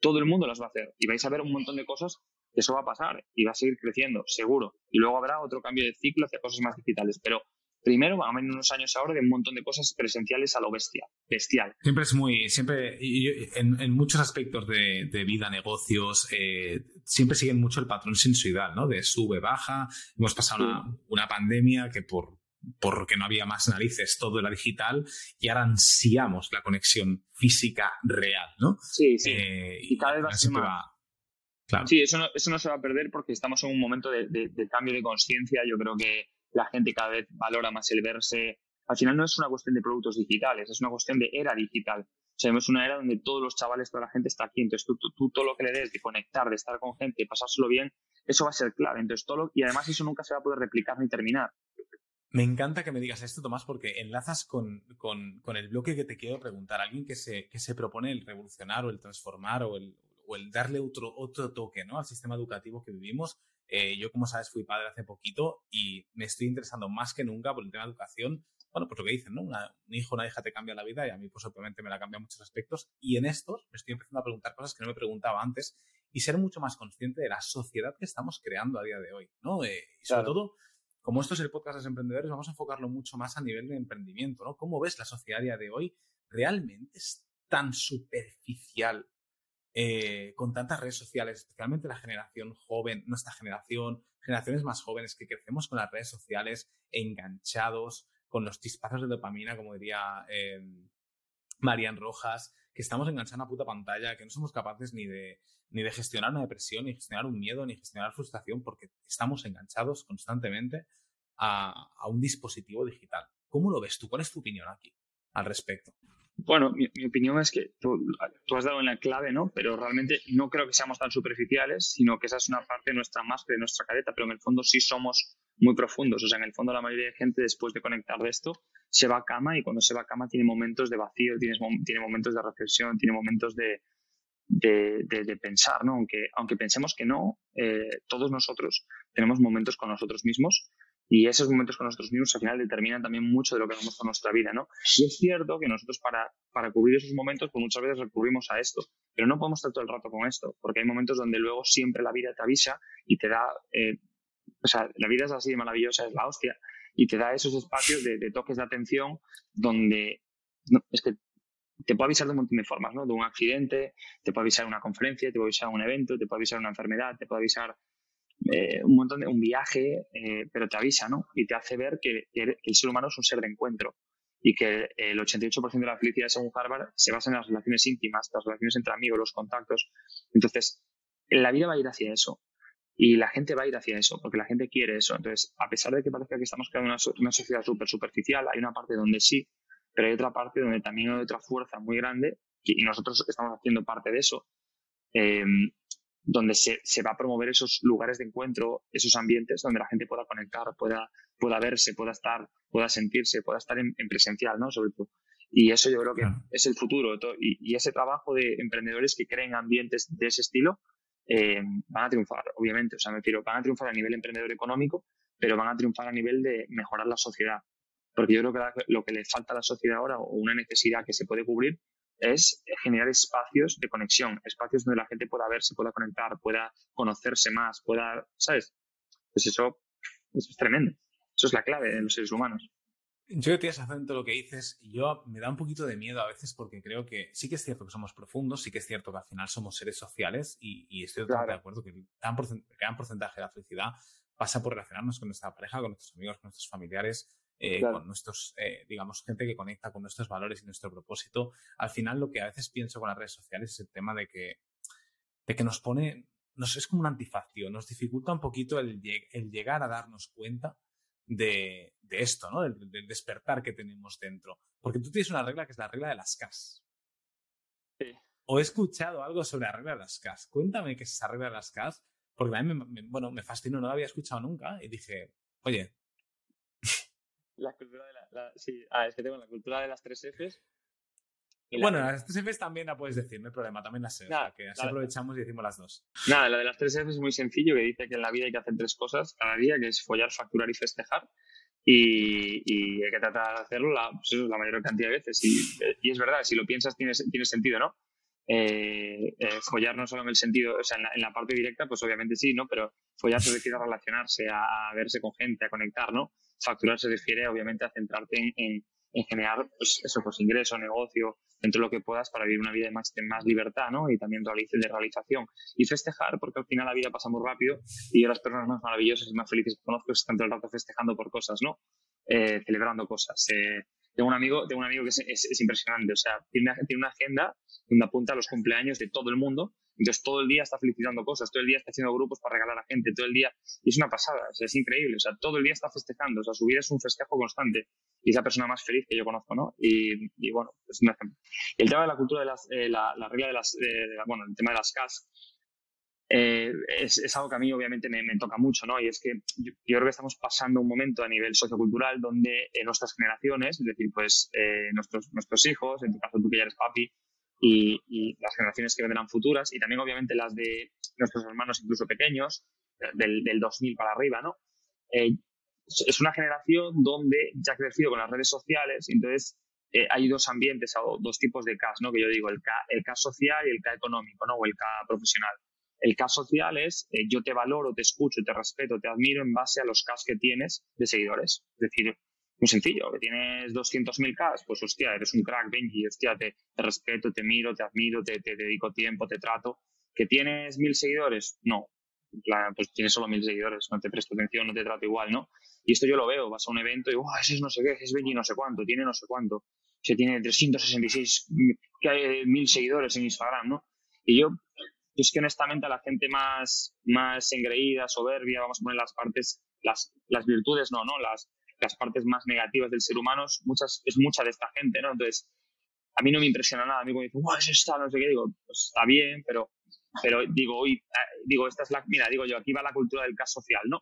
Todo el mundo las va a hacer y vais a ver un montón de cosas que eso va a pasar y va a seguir creciendo, seguro. Y luego habrá otro cambio de ciclo hacia cosas más digitales. Pero primero, van a venir unos años ahora de un montón de cosas presenciales a lo bestia, bestial. Siempre es muy, siempre, en, muchos aspectos de, vida, negocios, eh, siempre siguen mucho el patrón sinusoidal, ¿no? De sube, baja. Hemos pasado una, pandemia que por, por que no había más narices, todo era digital y ahora ansiamos la conexión física real, ¿no? Sí, sí. Eh, y cada vez va a ser más. Claro. Sí, eso no, eso no se va a perder porque estamos en un momento de cambio de conciencia. Yo creo que la gente cada vez valora más el verse. Al final no es una cuestión de productos digitales, es una cuestión de era digital. O sea, es una era donde todos los chavales, toda la gente está aquí. Entonces, tú, tú, todo lo que le des de conectar, de estar con gente, pasárselo bien, eso va a ser clave. Entonces, todo y además eso nunca se va a poder replicar ni terminar. Me encanta que me digas esto, Tomás, porque enlazas con, con, el bloque que te quiero preguntar. Alguien que se, que se propone el revolucionar o el transformar o el, o el darle otro, otro toque ¿no? al sistema educativo que vivimos. Eh, yo, como sabes, fui padre hace poquito y me estoy interesando más que nunca por el tema de educación. Bueno, pues lo que dicen, ¿no? un hijo, una hija te cambia la vida y a mí, pues obviamente me la cambia en muchos aspectos. Y en estos me estoy empezando a preguntar cosas que no me preguntaba antes y ser mucho más consciente de la sociedad que estamos creando a día de hoy, ¿no? Eh, y sobre todo, como esto es el podcast de los emprendedores, vamos a enfocarlo mucho más a nivel de emprendimiento, ¿no? ¿Cómo ves la sociedad a día de hoy? ¿Realmente es tan superficial eh, con tantas redes sociales, especialmente la generación joven, nuestra generación, generaciones más jóvenes que crecemos con las redes sociales, enganchados, con los chispazos de dopamina, como diría eh, Marian Rojas, que estamos enganchando a puta pantalla, que no somos capaces ni de, ni de gestionar una depresión, ni gestionar un miedo, ni gestionar frustración, porque estamos enganchados constantemente a, a un dispositivo digital. ¿Cómo lo ves tú? ¿Cuál es tu opinión aquí al respecto? Bueno, mi, opinión es que tú, has dado en la clave, ¿no? Pero realmente no creo que seamos tan superficiales, sino que esa es una parte de nuestra máscara, de nuestra careta, pero en el fondo sí somos muy profundos. O sea, en el fondo la mayoría de gente después de conectar de esto se va a cama y cuando se va a cama tiene momentos de vacío, tiene, tiene momentos de reflexión, tiene momentos de, de, pensar, ¿no? Aunque, aunque pensemos que no, eh, todos nosotros tenemos momentos con nosotros mismos y esos momentos con nosotros mismos al final determinan también mucho de lo que hacemos con nuestra vida, ¿no? Y es cierto que nosotros para, para cubrir esos momentos, pues muchas veces recurrimos a esto, pero no podemos estar todo el rato con esto, porque hay momentos donde luego siempre la vida te avisa y te da, eh, o sea, la vida es así de maravillosa, es la hostia, y te da esos espacios de, toques de atención donde es que te puede avisar de un montón de formas, ¿no? De un accidente, te puede avisar una conferencia, te puede avisar un evento, te puede avisar una enfermedad, te puede avisar eh, un montón de un viaje, eh, pero te avisa, ¿no? Y te hace ver que, el ser humano es un ser de encuentro y que el 88% de la felicidad, según Harvard, se basa en las relaciones íntimas, las relaciones entre amigos, los contactos. Entonces, la vida va a ir hacia eso. Y la gente va a ir hacia eso, porque la gente quiere eso. Entonces, a pesar de que parezca que estamos creando una, sociedad súper superficial, hay una parte donde sí, pero hay otra parte donde también hay otra fuerza muy grande, y, nosotros estamos haciendo parte de eso, eh, donde se, se, va a promover esos lugares de encuentro, esos ambientes donde la gente pueda conectar, pueda, pueda verse, pueda estar, pueda sentirse, pueda estar en, presencial, ¿no? Sobre todo. Y eso yo creo que es el futuro. Y, y, ese trabajo de emprendedores que creen ambientes de ese estilo eh, van a triunfar, obviamente. O sea, me refiero, van a triunfar a nivel emprendedor económico, pero van a triunfar a nivel de mejorar la sociedad. Porque yo creo que lo que le falta a la sociedad ahora, o una necesidad que se puede cubrir, es generar espacios de conexión, espacios donde la gente pueda verse, pueda conectar, pueda conocerse más, pueda, ¿sabes? Pues eso, eso es tremendo. Eso es la clave de los seres humanos. Yo tienes acento lo que dices yo me da un poquito de miedo a veces porque creo que sí que es cierto que somos profundos, sí que es cierto que al final somos seres sociales y, estoy totalmente de acuerdo que el gran, porcentaje de la felicidad pasa por relacionarnos con nuestra pareja, con nuestros amigos, con nuestros familiares, eh, con nuestros, eh, digamos, gente que conecta con nuestros valores y nuestro propósito. Al final, lo que a veces pienso con las redes sociales es el tema de que, de que nos pone, nos es como un antifaccio, nos dificulta un poquito el, el llegar a darnos cuenta de, de esto, ¿no? Del, despertar que tenemos dentro. Porque tú tienes una regla que es la regla de las CAS. Sí. O he escuchado algo sobre la regla de las CAS. Cuéntame qué es esa regla de las CAS, porque a mí me, bueno, me fascinó, no la había escuchado nunca y dije, oye, la cultura de la, sí, ah, es que tengo la cultura de las tres Fs. Bueno, las tres Fs también la puedes decir, no hay problema, también las sé. que así aprovechamos y decimos las dos. Nada, la de las tres Fs es muy sencillo, que dice que en la vida hay que hacer tres cosas cada día, que es follar, facturar y festejar. Y, y hay que tratar de hacerlo la, pues la mayor cantidad de veces. Y, y, es verdad, si lo piensas tiene, tiene sentido, ¿no? Eh, eh, follar no solo en el sentido, o sea, en la, parte directa, pues obviamente sí, ¿no? Pero follar se refiere a relacionarse, a, verse con gente, a conectar, ¿no? Facturar se refiere obviamente a centrarte en, en, generar, pues eso, pues ingreso, negocio, dentro de lo que puedas para vivir una vida de más, más libertad, ¿no? Y también de realización. Y festejar, porque al final la vida pasa muy rápido y las personas más maravillosas y más felices que conozco están todo el rato festejando por cosas, ¿no? Eh, celebrando cosas. Eh, tengo un amigo, tengo un amigo que es, es, impresionante, o sea, tiene una, tiene una agenda donde apunta a los cumpleaños de todo el mundo entonces todo el día está felicitando cosas, todo el día está haciendo grupos para regalar a gente, todo el día, y es una pasada, o es increíble, o sea, todo el día está festejando, o sea, su vida es un festejo constante y es la persona más feliz que yo conozco, ¿no? Y, y bueno, es un ejemplo. Y el tema de la cultura de las, eh, la, regla de las, bueno, el tema de las CAS, eh, es, algo que a mí obviamente me, toca mucho, ¿no? Y es que yo, creo que estamos pasando un momento a nivel sociocultural donde eh, nuestras generaciones, es decir, pues eh, nuestros, nuestros hijos, en tu caso tú que ya eres papi, y, las generaciones que vendrán futuras, y también obviamente las de nuestros hermanos incluso pequeños, del, del 2000 para arriba, ¿no? es una generación donde ya ha crecido con las redes sociales, y entonces hay dos ambientes o dos tipos de CAS, ¿no? Que yo digo, el K, el social y el K económico, ¿no? O el K profesional. El caso social es eh, yo te valoro, te escucho, te respeto, te admiro en base a los cas que tienes de seguidores. Es decir, muy sencillo, que tienes 200.000 cas, pues hostia, eres un crack, Benji, hostia, te, respeto, te miro, te admiro, te, dedico tiempo, te trato. ¿Que tienes mil seguidores? No. pues tienes solo mil seguidores, no te presto atención, no te trato igual, ¿no? Y esto yo lo veo, vas a un evento y, oh, ese es no sé qué, es Benji no sé cuánto, tiene no sé cuánto. Se tiene 366 mil seguidores en Instagram, ¿no? Y yo es que honestamente a la gente más, más engreída, soberbia, vamos a poner las partes, las, las virtudes, no, no, las, las partes más negativas del ser humano, muchas, es mucha de esta gente, ¿no? Entonces, a mí no me impresiona nada. A mí me dicen, wow, eso está, no sé qué, digo, pues está bien, pero, pero digo, hoy, eh, digo, esta es la, mira, digo yo, aquí va la cultura del K social, ¿no?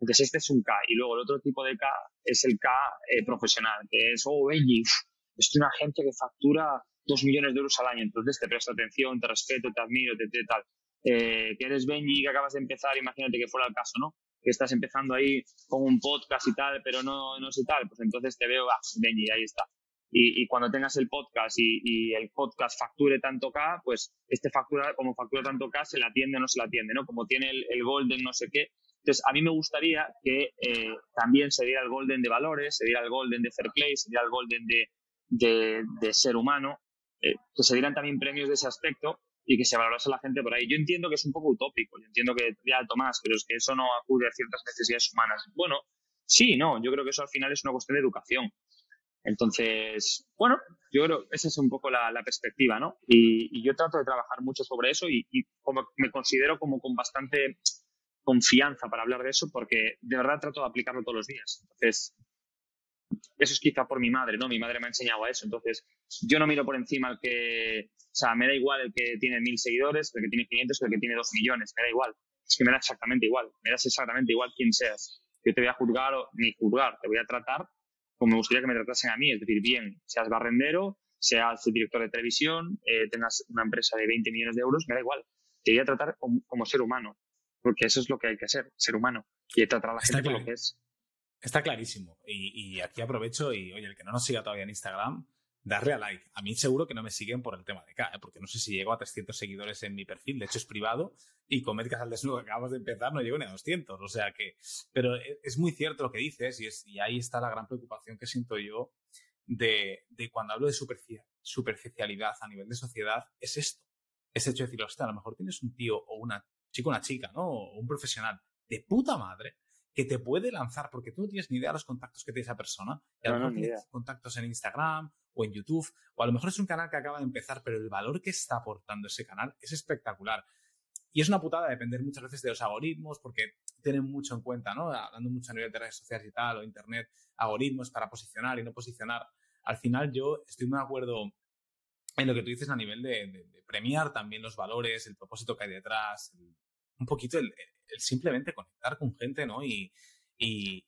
Entonces, este es un K, y luego el otro tipo de K es el K eh, profesional, que es, oh, Benji, es una gente que factura dos millones de euros al año, entonces te presto atención, te respeto, te admiro, te, te tal. Eh, que eres Benji, que acabas de empezar, imagínate que fuera el caso, ¿no? Que estás empezando ahí con un podcast y tal, pero no, no sé tal, pues entonces te veo, ah, Benji, ahí está. Y, y cuando tengas el podcast y, y, el podcast facture tanto K, pues este factura, como factura tanto K, se la atiende o no se la atiende, ¿no? Como tiene el, el Golden no sé qué. Entonces, a mí me gustaría que eh, también se diera el Golden de valores, se diera el Golden de fair play, se diera el Golden de, de, de ser humano, eh, que se dieran también premios de ese aspecto y que se valorase a la gente por ahí. Yo entiendo que es un poco utópico, yo entiendo que ya Tomás, pero es que eso no acude a ciertas necesidades humanas. Bueno, sí, no, yo creo que eso al final es una cuestión de educación. Entonces, bueno, yo creo que esa es un poco la, perspectiva, ¿no? Y, yo trato de trabajar mucho sobre eso y, me considero como con bastante confianza para hablar de eso porque de verdad trato de aplicarlo todos los días. Entonces, eso es quizá por mi madre, ¿no? Mi madre me ha enseñado a eso. Entonces, yo no miro por encima el que, o sea, me da igual el que tiene mil seguidores, el que tiene 500, el que tiene dos millones, me da igual. Es que me da exactamente igual, me das exactamente igual quién seas. Yo te voy a juzgar o ni juzgar, te voy a tratar como me gustaría que me tratasen a mí, es decir, bien, seas barrendero, seas director de televisión, eh, tengas una empresa de 20 millones de euros, me da igual. Te voy a tratar como, ser humano, porque eso es lo que hay que ser, ser humano, y tratar a la gente como lo que es. Está clarísimo. Y, aquí aprovecho y, oye, el que no nos siga todavía en Instagram, darle a like. A mí seguro que no me siguen por el tema de K, ¿eh? porque no sé si llego a 300 seguidores en mi perfil, de hecho es privado, y con Médicas al Desnudo que acabamos de empezar no llego ni a 200, o sea que... Pero e, es muy cierto lo que dices y, es, y ahí está la gran preocupación que siento yo de, de cuando hablo de superficialidad a nivel de sociedad, es esto. Es hecho de decir, hostia, a lo mejor tienes un tío o una chica, una chica, ¿no? O un profesional de puta madre que te puede lanzar, porque tú no tienes ni idea de los contactos que tiene esa persona. Y a lo mejor tienes contactos en Instagram o en YouTube, o a lo mejor es un canal que acaba de empezar, pero el valor que está aportando ese canal es espectacular. Y es una putada depender muchas veces de los algoritmos, porque tienen mucho en cuenta, ¿no? Hablando mucho a nivel de redes sociales y tal, o internet, algoritmos para posicionar y no posicionar. Al final yo estoy muy de acuerdo en lo que tú dices a nivel de, premiar también los valores, el propósito que hay detrás, un poquito el, simplemente conectar con gente, ¿no? Y, y,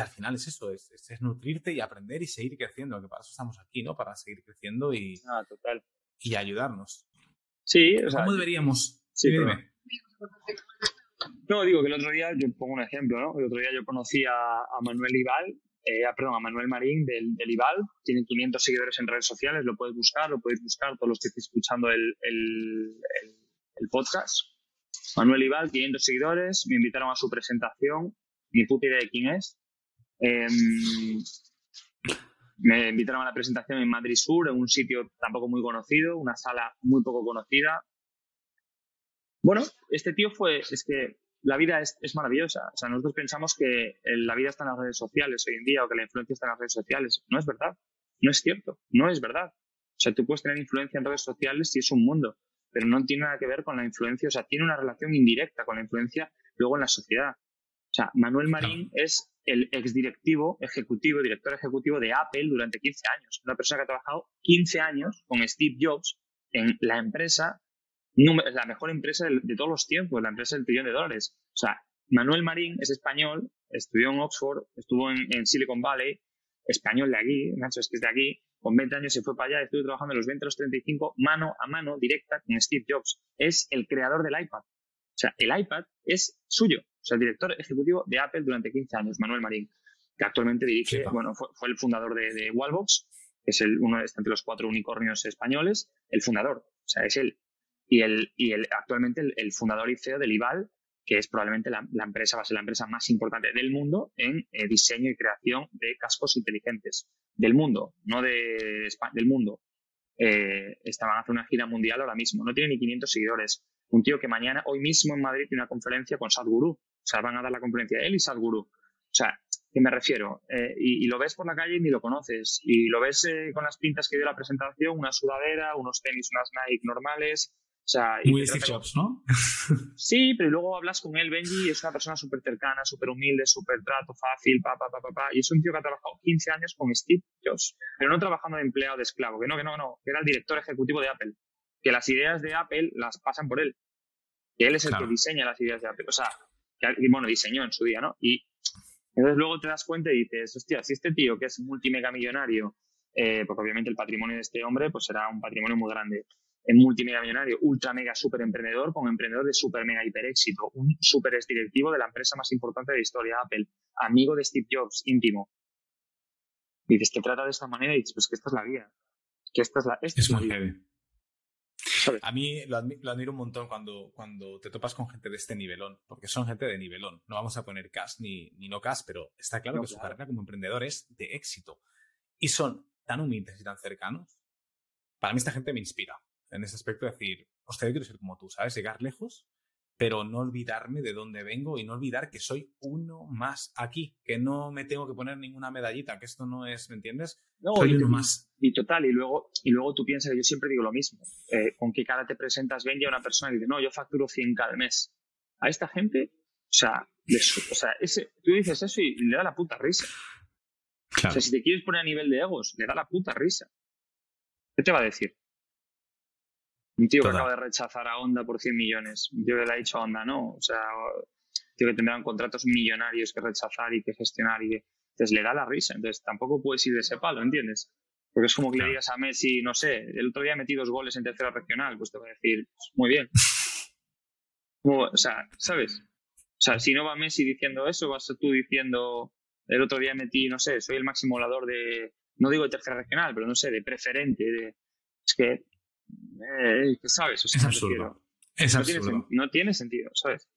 al final es eso, es, es, nutrirte y aprender y seguir creciendo, que para eso estamos aquí, ¿no? Para seguir creciendo y, ah, total. y ayudarnos. Sí, o sea, ¿Cómo deberíamos? Sí, dime. No, digo que el otro día, yo pongo un ejemplo, ¿no? El otro día yo conocí a, Manuel Ibal, eh, perdón, a Manuel Marín del, del, Ibal, tiene 500 seguidores en redes sociales, lo puedes buscar, lo podéis buscar todos los que estéis escuchando el, el, el podcast. Manuel Ibal, 500 seguidores, me invitaron a su presentación, ni puta idea de quién es. Em, me invitaron a la presentación en Madrid Sur, en un sitio tampoco muy conocido, una sala muy poco conocida. Bueno, este tío fue, es que la vida es, es, maravillosa. O sea, nosotros pensamos que la vida está en las redes sociales hoy en día o que la influencia está en las redes sociales. No es verdad. No es cierto. No es verdad. O sea, tú puedes tener influencia en redes sociales si es un mundo pero no tiene nada que ver con la influencia, o sea, tiene una relación indirecta con la influencia luego en la sociedad. O sea, Manuel Marín es el exdirectivo ejecutivo, director ejecutivo de Apple durante 15 años. Una persona que ha trabajado 15 años con Steve Jobs en la empresa es la mejor empresa de, todos los tiempos, la empresa del trillón de dólares. O sea, Manuel Marín es español, estudió en Oxford, estuvo en, Silicon Valley, español de aquí, Nacho es que es de aquí, con 20 años se fue para allá, estuvo trabajando en los 20 a los 35, mano a mano, directa, con Steve Jobs. Es el creador del iPad. O sea, el iPad es suyo. O sea, el director ejecutivo de Apple durante 15 años, Manuel Marín, que actualmente dirige, bueno, fue, el fundador de, Wallbox, que es el, uno de entre los cuatro unicornios españoles, el fundador. O sea, es él. Y, el, y el, actualmente el, fundador y CEO del IVAL, que es probablemente la, empresa, va a ser la empresa más importante del mundo en eh, diseño y creación de cascos inteligentes. Del mundo, no de España, del mundo. Eh, estaban a una gira mundial ahora mismo. No tiene ni 500 seguidores. Un tío que mañana, hoy mismo en Madrid, tiene una conferencia con Sadhguru. O sea, van a dar la conferencia él y Sadhguru. O sea, ¿qué me refiero? Eh, y, lo ves por la calle y ni lo conoces. Y lo ves con las pintas que dio la presentación, una sudadera, unos tenis, unas Nike normales, muy Steve Jobs, ¿no? sí, pero luego hablas con él, Benji, es una persona súper cercana, súper humilde, súper trato, fácil, pa, pa, pa, pa, y es un tío que ha trabajado 15 años con Steve Jobs, pero no trabajando de empleado de esclavo, que no, que no, no, que era el director ejecutivo de Apple, que las ideas de Apple las pasan por él, que él es el que diseña las ideas de Apple, o sea, que, bueno, diseñó en su día, ¿no? Y entonces luego te das cuenta y dices, hostia, si este tío que es multimegamillonario, eh, porque obviamente el patrimonio de este hombre pues será un patrimonio muy grande, en multimedia millonario, ultra mega super emprendedor, con emprendedor de super mega hiper éxito, un super directivo de la empresa más importante de la historia, Apple, amigo de Steve Jobs, íntimo. Y dices, te trata de esta manera y dices, pues que esta es la vida. Que esta es la, esta es, A mí lo, admiro un montón cuando, cuando te topas con gente de este nivelón, porque son gente de nivelón. No vamos a poner cash ni, ni no cash, pero está claro que su carrera como emprendedor es de éxito. Y son tan humildes y tan cercanos. Para mí esta gente me inspira en ese aspecto, decir, hostia, yo quiero ser como tú, ¿sabes? Llegar lejos, pero no olvidarme de dónde vengo y no olvidar que soy uno más aquí, que no me tengo que poner ninguna medallita, que esto no es, ¿me entiendes? No, soy uno más. Y total, y luego, y luego tú piensas que yo siempre digo lo mismo, eh, con qué cara te presentas, ven a una persona y dice, no, yo facturo 100 cada mes. A esta gente, o sea, o sea ese, tú dices eso y le da la puta risa. O sea, si te quieres poner a nivel de egos, le da la puta risa. ¿Qué te va a decir? Un tío que acaba de rechazar a Honda por 100 millones. Un tío que le ha dicho a Honda no. O sea, un tío que tendrán contratos millonarios que rechazar y que gestionar. y que... Entonces le da la risa. Entonces tampoco puedes ir de ese palo, ¿entiendes? Porque es como que le digas a Messi, no sé, el otro día metí dos goles en tercera regional. Pues te va a decir, pues, muy bien. o sea, ¿sabes? O sea, si no va Messi diciendo eso, vas tú diciendo, el otro día metí, no sé, soy el máximo volador de, no digo de tercera regional, pero no sé, de preferente. De, es que eh, ¿sabes? es absurdo. Es no absurdo. Tiene, no tiene sentido, ¿sabes?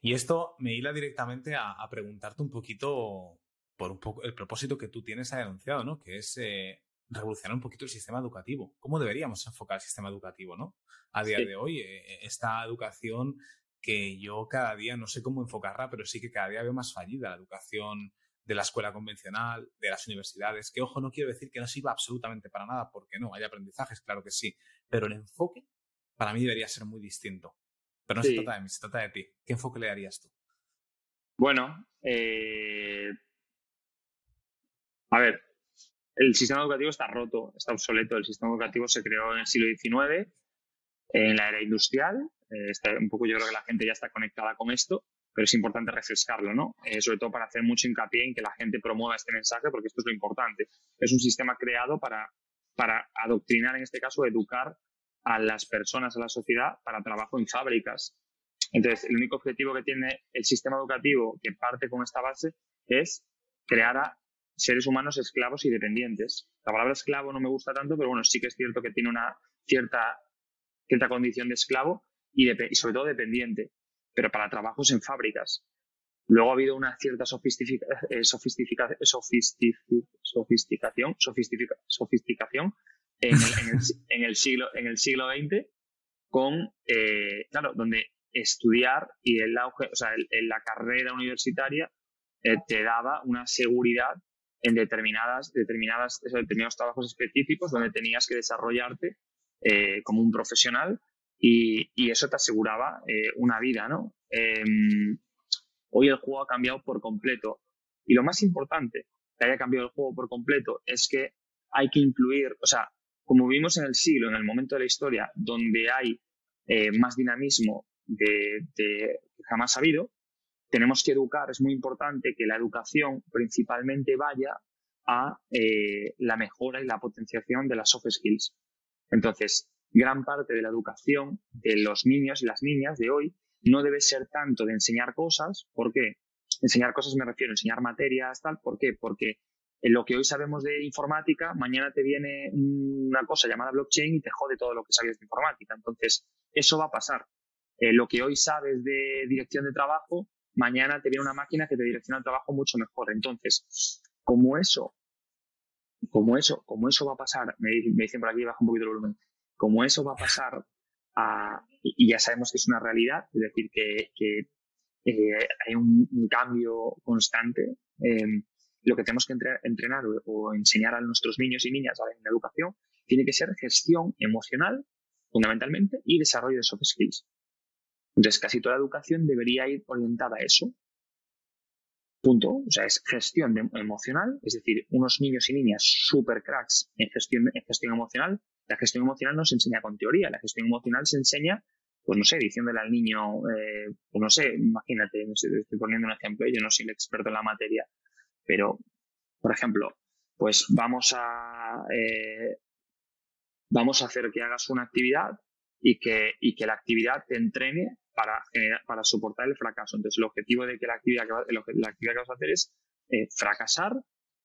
Y esto me hila directamente a, preguntarte un poquito por un poco el propósito que tú tienes anunciado, ¿no? Que es eh, revolucionar un poquito el sistema educativo. ¿Cómo deberíamos enfocar el sistema educativo, ¿no? A día de hoy, eh, esta educación que yo cada día no sé cómo enfocarla, pero sí que cada día veo más fallida la educación de la escuela convencional, de las universidades, que ojo, no quiero decir que no sirva absolutamente para nada, porque no, hay aprendizajes, claro que sí, pero el enfoque para mí debería ser muy distinto. Pero no se trata de mí, se trata de ti. ¿Qué enfoque le darías tú? Bueno, eh... a ver, el sistema educativo está roto, está obsoleto. El sistema educativo se creó en el siglo XIX, en la era industrial. Eh, un poco yo creo que la gente ya está conectada con esto pero es importante refrescarlo, ¿no? Eh, sobre todo para hacer mucho hincapié en que la gente promueva este mensaje, porque esto es lo importante. Es un sistema creado para, para adoctrinar, en este caso, educar a las personas, a la sociedad, para trabajo en fábricas. Entonces, el único objetivo que tiene el sistema educativo que parte con esta base es crear a seres humanos esclavos y dependientes. La palabra esclavo no me gusta tanto, pero bueno, sí que es cierto que tiene una cierta, cierta condición de esclavo y, y sobre todo dependiente pero para trabajos en fábricas. Luego ha habido una cierta eh, sofisticación, sofisticación en el, siglo, en el siglo XX con, eh, claro, donde estudiar y el auge, o sea, en la carrera universitaria eh, te daba una seguridad en determinadas, determinadas, determinados trabajos específicos donde tenías que desarrollarte como un profesional y, eso te aseguraba eh, una vida, ¿no? Em, hoy el juego ha cambiado por completo y lo más importante que haya cambiado el juego por completo es que hay que incluir, o sea, como vimos en el siglo, en el momento de la historia, donde hay eh, más dinamismo de, de, jamás ha habido. Tenemos que educar, es muy importante que la educación principalmente vaya a eh, la mejora y la potenciación de las soft skills. Entonces, gran parte de la educación de los niños y las niñas de hoy no debe ser tanto de enseñar cosas, ¿por qué? Enseñar cosas me refiero enseñar materias, tal, ¿por qué? Porque en lo que hoy sabemos de informática, mañana te viene una cosa llamada blockchain y te jode todo lo que sabías de informática. Entonces, eso va a pasar. Eh, lo que hoy sabes de dirección de trabajo, mañana te viene una máquina que te direcciona el trabajo mucho mejor. Entonces, como eso, como eso, como eso va a pasar, me, dicen por aquí, baja un poquito el volumen, como eso va a pasar y ya sabemos que es una realidad, es decir, que, eh, hay un, cambio constante, em, lo que tenemos que entrenar, o, enseñar a nuestros niños y niñas en la educación tiene que ser gestión emocional, fundamentalmente, y desarrollo de soft skills. Entonces, casi toda la educación debería ir orientada a eso. Punto. O sea, es gestión emocional, es decir, unos niños y niñas super cracks en gestión, en gestión emocional. La gestión emocional no se enseña con teoría, la gestión emocional se enseña, pues no sé, diciéndole al niño, eh, pues no sé, imagínate, estoy poniendo un ejemplo, yo no soy el experto en la materia, pero, por ejemplo, pues vamos a, eh, vamos a hacer que hagas una actividad y que, y que la actividad te entrene para, para soportar el fracaso. Entonces, el objetivo de que la actividad que, la actividad que vas a hacer es eh, fracasar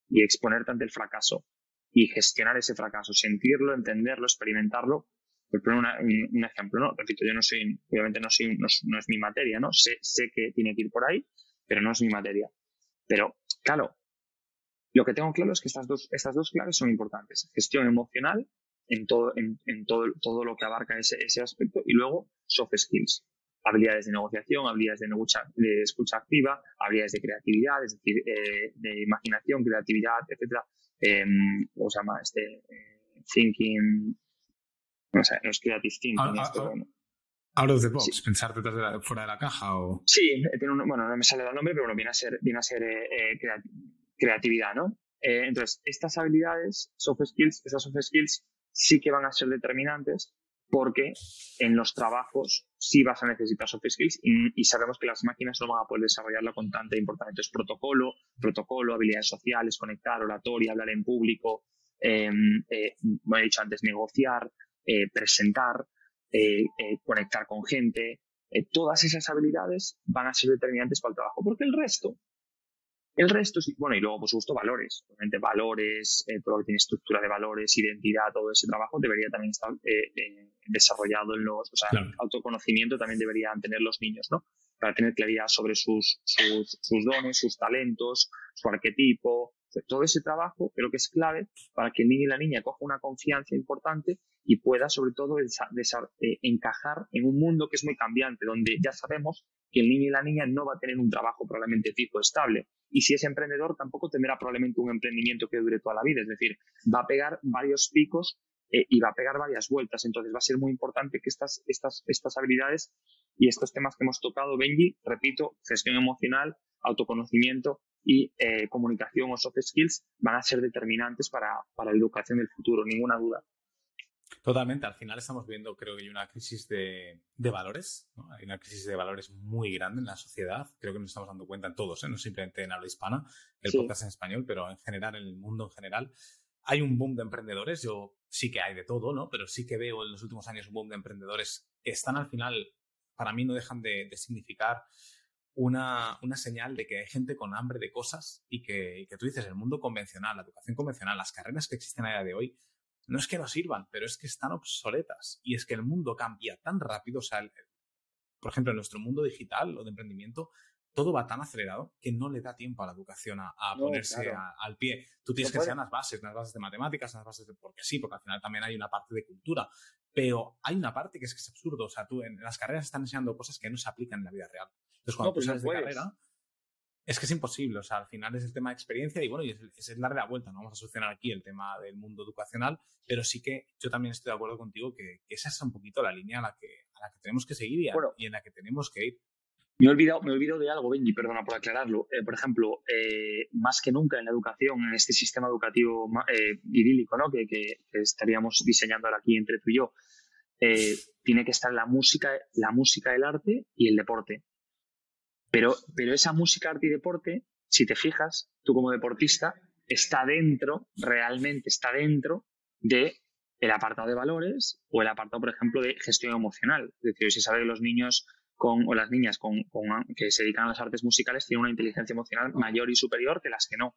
y exponerte ante el fracaso y gestionar ese fracaso, sentirlo, entenderlo, experimentarlo. Por poner un, ejemplo, ¿no? Repito, yo no soy, obviamente no, soy, no, es mi materia, ¿no? Sé, sé que tiene que ir por ahí, pero no es mi materia. Pero, claro, lo que tengo claro es que estas dos, estas dos claves son importantes. Gestión emocional en todo, en, todo, todo lo que abarca ese, ese aspecto y luego soft skills habilidades de negociación, habilidades de, de escucha activa, habilidades de creatividad, es decir, eh, de imaginación, creatividad, etcétera. Eh, ¿Cómo se llama? Este, eh, thinking, no sé, no es creative thinking. Ah, esto, ah, ah. Out of the box, pensar detrás de la, fuera de la caja o... Sí, tiene un, bueno, no me sale el nombre, pero bueno, viene a ser, viene a ser eh, creatividad, ¿no? entonces, estas habilidades, soft skills, estas soft skills sí que van a ser determinantes porque en los trabajos sí vas a necesitar soft skills y, sabemos que las máquinas no van a poder desarrollarlo con tanta importancia. Entonces, protocolo, protocolo, habilidades sociales, conectar, oratoria, hablar en público, eh, eh, como he dicho antes, negociar, eh, presentar, eh, conectar con gente, todas esas habilidades van a ser determinantes para el trabajo, porque el resto el resto, bueno, y luego, por supuesto, valores. Obviamente, valores, eh, todo lo que tiene estructura de valores, identidad, todo ese trabajo debería también estar eh, eh, desarrollado en los. O sea, autoconocimiento también deberían tener los niños, ¿no? Para tener claridad sobre sus, sus, sus dones, sus talentos, su arquetipo, todo ese trabajo creo que es clave para que el niño y la niña coja una confianza importante y pueda sobre todo eh, encajar en un mundo que es muy cambiante, donde ya sabemos que el niño y la niña no va a tener un trabajo probablemente fijo, estable. Y si es emprendedor, tampoco tendrá probablemente un emprendimiento que dure toda la vida. Es decir, va a pegar varios picos eh, y va a pegar varias vueltas. Entonces va a ser muy importante que estas, estas, estas habilidades y estos temas que hemos tocado, Benji, repito, gestión emocional, autoconocimiento y eh, comunicación o soft skills van a ser determinantes para, para la educación del futuro, ninguna duda. Totalmente, al final estamos viendo, creo que hay una crisis de, de valores, ¿no? hay una crisis de valores muy grande en la sociedad, creo que nos estamos dando cuenta en todos, ¿eh? no simplemente en habla hispana, el podcast en español, pero en general, en el mundo en general. Hay un boom de emprendedores, yo sí que hay de todo, ¿no? Pero sí que veo en los últimos años un boom de emprendedores que están al final, para mí no dejan de, de significar una, una, señal de que hay gente con hambre de cosas y que, y que, tú dices, el mundo convencional, la educación convencional, las carreras que existen a día de hoy, no es que no sirvan, pero es que están obsoletas. Y es que el mundo cambia tan rápido, o sea, por ejemplo, en nuestro mundo digital o de emprendimiento, todo va tan acelerado que no le da tiempo a la educación a, ponerse al pie. Tú tienes que enseñar las bases, las bases de matemáticas, las bases de... Porque sí, porque al final también hay una parte de cultura. Pero hay una parte que es que es absurdo. O sea, tú en las carreras están enseñando cosas que no se aplican en la vida real. Entonces, cuando tú pues sales de carrera, es que es imposible, o sea, al final es el tema de experiencia y bueno, y es, es darle la vuelta, no vamos a solucionar aquí el tema del mundo educacional, pero sí que yo también estoy de acuerdo contigo que, esa es un poquito la línea a la que, a la que tenemos que seguir y, en la que tenemos que ir. Me he olvidado, me he olvidado de algo, Benji, perdona por aclararlo. Eh, por ejemplo, eh, más que nunca en la educación, en este sistema educativo eh, idílico ¿no? que, que, estaríamos diseñando ahora aquí entre tú y yo, eh, tiene que estar la música, la música, el arte y el deporte. Pero, pero esa música, arte y deporte, si te fijas, tú como deportista, está dentro, realmente está dentro de el apartado de valores o el apartado, por ejemplo, de gestión emocional. Es decir, si sabe que los niños con, o las niñas con, que se dedican a las artes musicales tienen una inteligencia emocional mayor y superior que las que no.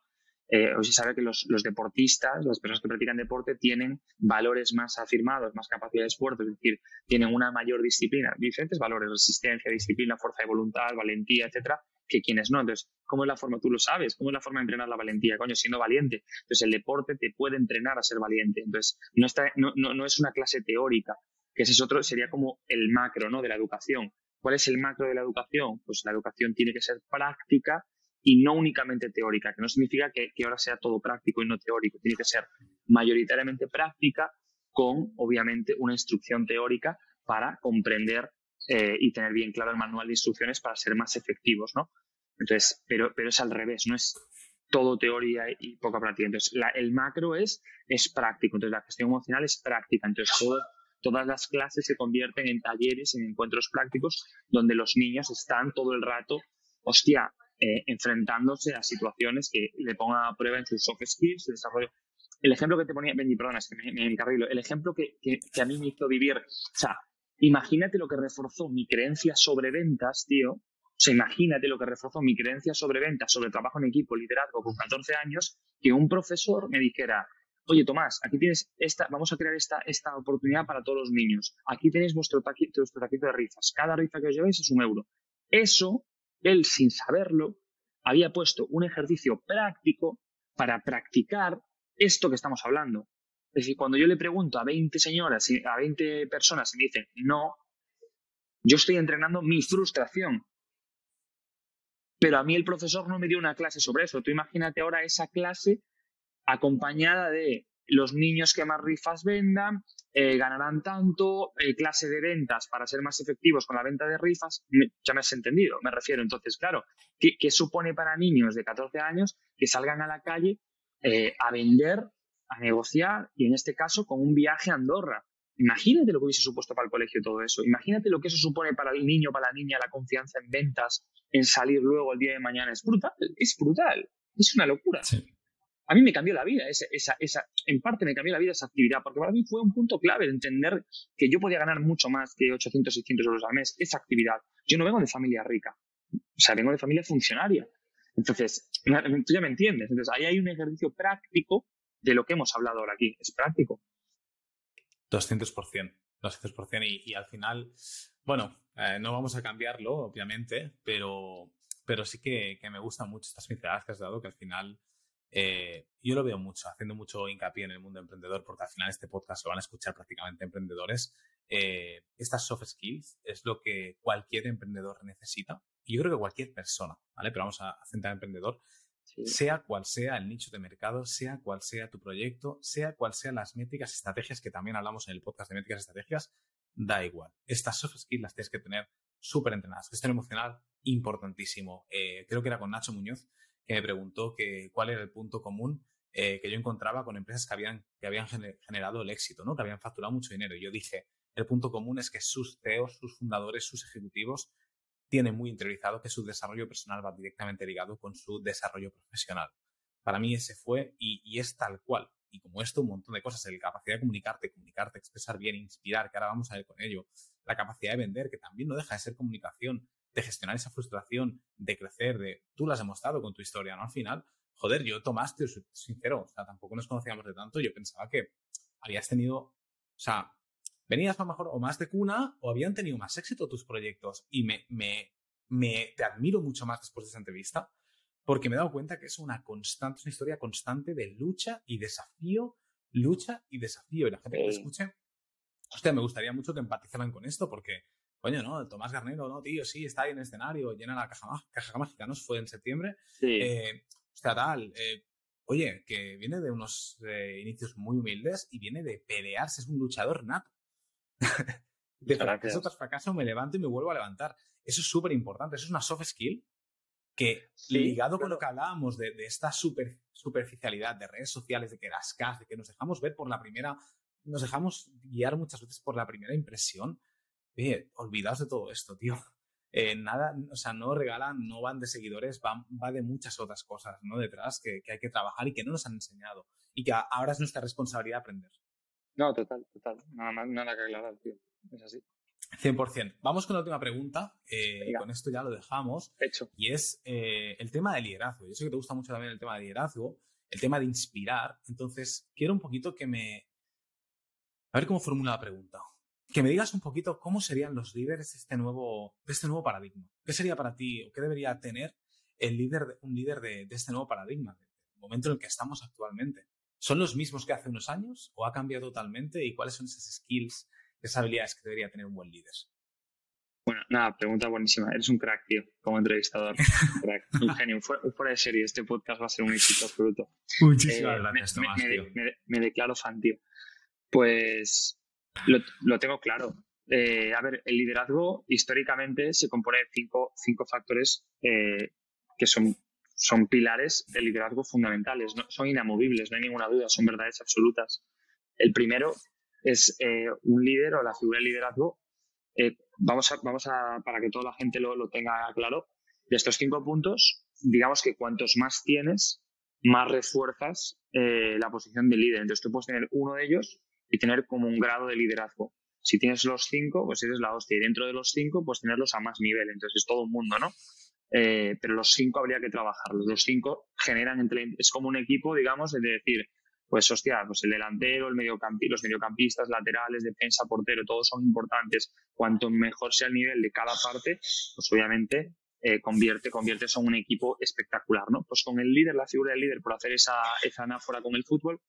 Eh, o se sabe que los, deportistas, las personas que practican deporte, tienen valores más afirmados, más capacidad de esfuerzo, es decir, tienen una mayor disciplina, diferentes valores, resistencia, disciplina, fuerza de voluntad, valentía, etcétera, que quienes no. Entonces, ¿cómo es la forma? Tú lo sabes, ¿cómo es la forma de entrenar la valentía? Coño, siendo valiente. Entonces, el deporte te puede entrenar a ser valiente. Entonces, no, está, no, no, no es una clase teórica, que ese es otro, sería como el macro, ¿no? De la educación. ¿Cuál es el macro de la educación? Pues la educación tiene que ser práctica y no únicamente teórica, que no significa que, ahora sea todo práctico y no teórico, tiene que ser mayoritariamente práctica con, obviamente, una instrucción teórica para comprender eh, y tener bien claro el manual de instrucciones para ser más efectivos, ¿no? Entonces, pero, pero es al revés, no es todo teoría y poca práctica. Entonces, el macro es, es práctico, entonces la gestión emocional es práctica, entonces todas las clases se convierten en talleres, en encuentros prácticos, donde los niños están todo el rato, hostia, eh, enfrentándose a situaciones que le pongan a prueba en sus soft skills, su desarrollo. El ejemplo que te ponía, Benji, perdona, es que me, me encarrilo, el ejemplo que, que, a mí me hizo vivir, o sea, imagínate lo que reforzó mi creencia sobre ventas, tío, o sea, imagínate lo que reforzó mi creencia sobre ventas, sobre trabajo en equipo, liderazgo con 14 años, que un profesor me dijera, oye Tomás, aquí tienes esta, vamos a crear esta, esta oportunidad para todos los niños. Aquí tenéis vuestro taquito, vuestro taquito de rifas. Cada rifa que os llevéis es un euro. Eso él, sin saberlo, había puesto un ejercicio práctico para practicar esto que estamos hablando. Es decir, cuando yo le pregunto a 20 señoras, a 20 personas y me dicen no, yo estoy entrenando mi frustración. Pero a mí el profesor no me dio una clase sobre eso. Tú imagínate ahora esa clase acompañada de los niños que más rifas vendan, eh, ganarán tanto, eh, clase de ventas para ser más efectivos con la venta de rifas, ya me has entendido, me refiero. Entonces, claro, ¿qué, supone para niños de 14 años que salgan a la calle eh, a vender, a negociar y en este caso con un viaje a Andorra? Imagínate lo que hubiese supuesto para el colegio todo eso. Imagínate lo que eso supone para el niño, para la niña, la confianza en ventas, en salir luego el día de mañana. Es brutal, es brutal. Es una locura. A mí me cambió la vida, esa, esa, esa, en parte me cambió la vida esa actividad, porque para mí fue un punto clave de entender que yo podía ganar mucho más que 800, 600 euros al mes, esa actividad. Yo no vengo de familia rica, o sea, vengo de familia funcionaria. Entonces, tú ya me entiendes. Entonces, ahí hay un ejercicio práctico de lo que hemos hablado ahora aquí. Es práctico. 200%. 200%. Y, y al final, bueno, eh, no vamos a cambiarlo, obviamente, pero, pero sí que, me gustan mucho estas pinceladas que has dado, que al final eh, yo lo veo mucho, haciendo mucho hincapié en el mundo emprendedor, porque al final este podcast lo van a escuchar prácticamente emprendedores. Eh, estas soft skills es lo que cualquier emprendedor necesita. Y yo creo que cualquier persona, ¿vale? Pero vamos a centrar en emprendedor. Sea cual sea el nicho de mercado, sea cual sea tu proyecto, sea cual sean las métricas, estrategias, que también hablamos en el podcast de métricas estrategias, da igual. Estas soft skills las tienes que tener súper entrenadas. Gestión emocional, importantísimo. Eh, creo que era con Nacho Muñoz, que me preguntó que, cuál era el punto común eh, que yo encontraba con empresas que habían, que habían generado el éxito, ¿no? que habían facturado mucho dinero. Y yo dije, el punto común es que sus CEOs, sus fundadores, sus ejecutivos tienen muy interiorizado que su desarrollo personal va directamente ligado con su desarrollo profesional. Para mí ese fue y, y es tal cual. Y como esto, un montón de cosas, la capacidad de comunicarte, comunicarte, expresar bien, inspirar, que ahora vamos a ver con ello, la capacidad de vender, que también no deja de ser comunicación, de gestionar esa frustración, de crecer, de tú lo has demostrado con tu historia, ¿no? Al final, joder, yo tomaste, sincero, o sea, tampoco nos conocíamos de tanto, yo pensaba que habías tenido, o sea, venías a lo mejor o más de cuna o habían tenido más éxito tus proyectos y me, me, me, te admiro mucho más después de esa entrevista porque me he dado cuenta que es una constante, una historia constante de lucha y desafío, lucha y desafío. Y la gente que te escuche, hostia, me gustaría mucho que empatizaran con esto porque coño, ¿no? Tomás Garnero, no, tío, sí, está ahí en el escenario, llena la caja, caja mágica, ¿no? Fue en septiembre. Sí. Eh, sea, tal. Eh, oye, que viene de unos eh, inicios muy humildes y viene de pelearse, es un luchador nato. de fracaso tras fracaso me levanto y me vuelvo a levantar. Eso es súper importante, eso es una soft skill que ligado con lo que hablábamos de, esta super, superficialidad de redes sociales, de que las CAS, de que nos dejamos ver por la primera nos dejamos guiar muchas veces por la primera impresión. Oye, olvidaos de todo esto, tío. Eh, nada, o sea, no regalan, no van de seguidores, va, va de muchas otras cosas, ¿no? Detrás que, que, hay que trabajar y que no nos han enseñado. Y que ahora es nuestra responsabilidad aprender. No, total, total. Nada más, nada que aclarar, tío. Es así. 100%. Vamos con la última pregunta. Eh, con esto ya lo dejamos. Hecho. Y es eh, el tema de liderazgo. Yo sé que te gusta mucho también el tema de liderazgo, el tema de inspirar. Entonces, quiero un poquito que me... A ver cómo formula la pregunta. Que me digas un poquito cómo serían los líderes de este nuevo, de este nuevo paradigma. ¿Qué sería para ti o qué debería tener el líder, un líder de, de este nuevo paradigma, del momento en el que estamos actualmente? ¿Son los mismos que hace unos años o ha cambiado totalmente? ¿Y cuáles son esas skills esas habilidades que debería tener un buen líder? Bueno, nada, pregunta buenísima. Eres un crack, tío, como entrevistador. crack, un genio. Fuera, de serie, este podcast va a ser un éxito absoluto. Muchísimas eh, gracias, me, Tomás, me, tío. Me, declaro fan, tío. Pues lo, lo tengo claro. Eh, a ver, el liderazgo históricamente se compone de cinco, cinco factores eh, que son, son pilares del liderazgo fundamentales. ¿no? Son inamovibles, no hay ninguna duda, son verdades absolutas. El primero es eh, un líder o la figura de liderazgo. Eh, vamos, a, vamos a, para que toda la gente lo, lo, tenga claro, de estos cinco puntos, digamos que cuantos más tienes, más refuerzas eh, la posición de líder. Entonces tú puedes tener uno de ellos y tener como un grado de liderazgo. Si tienes los cinco, pues eres la hostia. Y dentro de los cinco, pues tenerlos a más nivel. Entonces es todo un mundo, ¿no? Eh, pero los cinco habría que trabajarlos. Los cinco generan, entre, es como un equipo, digamos, de decir, pues hostia, pues el delantero, el mediocampista, los mediocampistas, laterales, defensa, portero, todos son importantes. Cuanto mejor sea el nivel de cada parte, pues obviamente eh, convierte, convierte en un equipo espectacular, ¿no? Pues con el líder, la figura del líder, por hacer esa, esa anáfora con el fútbol,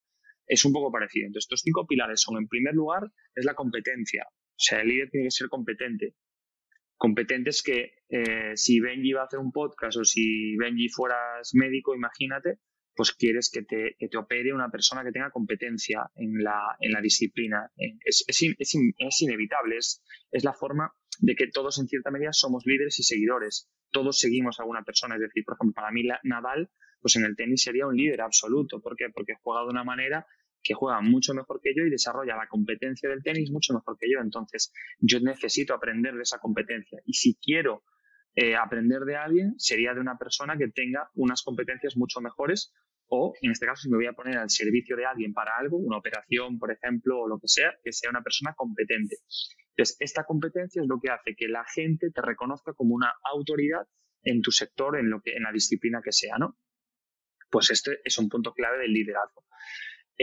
es un poco parecido. Entonces, estos cinco pilares son, en primer lugar, es la competencia. O sea, el líder tiene que ser competente. Competente es que eh, si Benji va a hacer un podcast o si Benji fueras médico, imagínate, pues quieres que te, que te, opere una persona que tenga competencia en la, en la disciplina. Es, es, es, es inevitable, es, es, la forma de que todos en cierta medida somos líderes y seguidores. Todos seguimos a alguna persona. Es decir, por ejemplo, para mí Nadal, pues en el tenis sería un líder absoluto. ¿Por qué? Porque juega de una manera que juega mucho mejor que yo y desarrolla la competencia del tenis mucho mejor que yo. Entonces, yo necesito aprender de esa competencia. Y si quiero eh, aprender de alguien sería de una persona que tenga unas competencias mucho mejores o, en este caso, si me voy a poner al servicio de alguien para algo, una operación, por ejemplo, o lo que sea, que sea una persona competente. Entonces, esta competencia es lo que hace que la gente te reconozca como una autoridad en tu sector, en, lo que, en la disciplina que sea, ¿no? Pues este es un punto clave del liderazgo.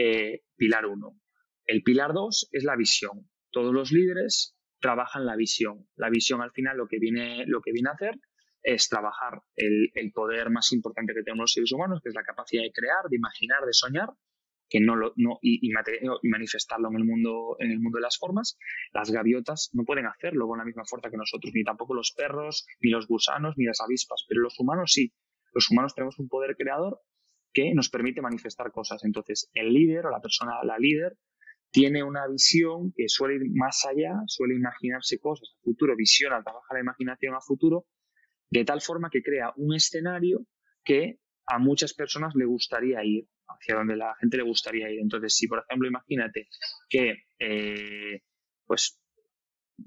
Eh, pilar 1. El pilar 2 es la visión. Todos los líderes trabajan la visión. La visión al final lo que viene, lo que viene a hacer es trabajar el, poder más importante que tenemos los seres humanos, que es la capacidad de crear, de imaginar, de soñar, que no lo, no, y, y, manifestarlo en el mundo, en el mundo de las formas. Las gaviotas no pueden hacerlo con la misma fuerza que nosotros, ni tampoco los perros, ni los gusanos, ni las avispas, pero los humanos sí. Los humanos tenemos un poder creador que nos permite manifestar cosas. Entonces, el líder o la persona, la líder, tiene una visión que suele ir más allá, suele imaginarse cosas a futuro, visiona, trabaja la imaginación a futuro, de tal forma que crea un escenario que a muchas personas le gustaría ir, hacia donde la gente le gustaría ir. Entonces, si por ejemplo, imagínate que, eh, pues,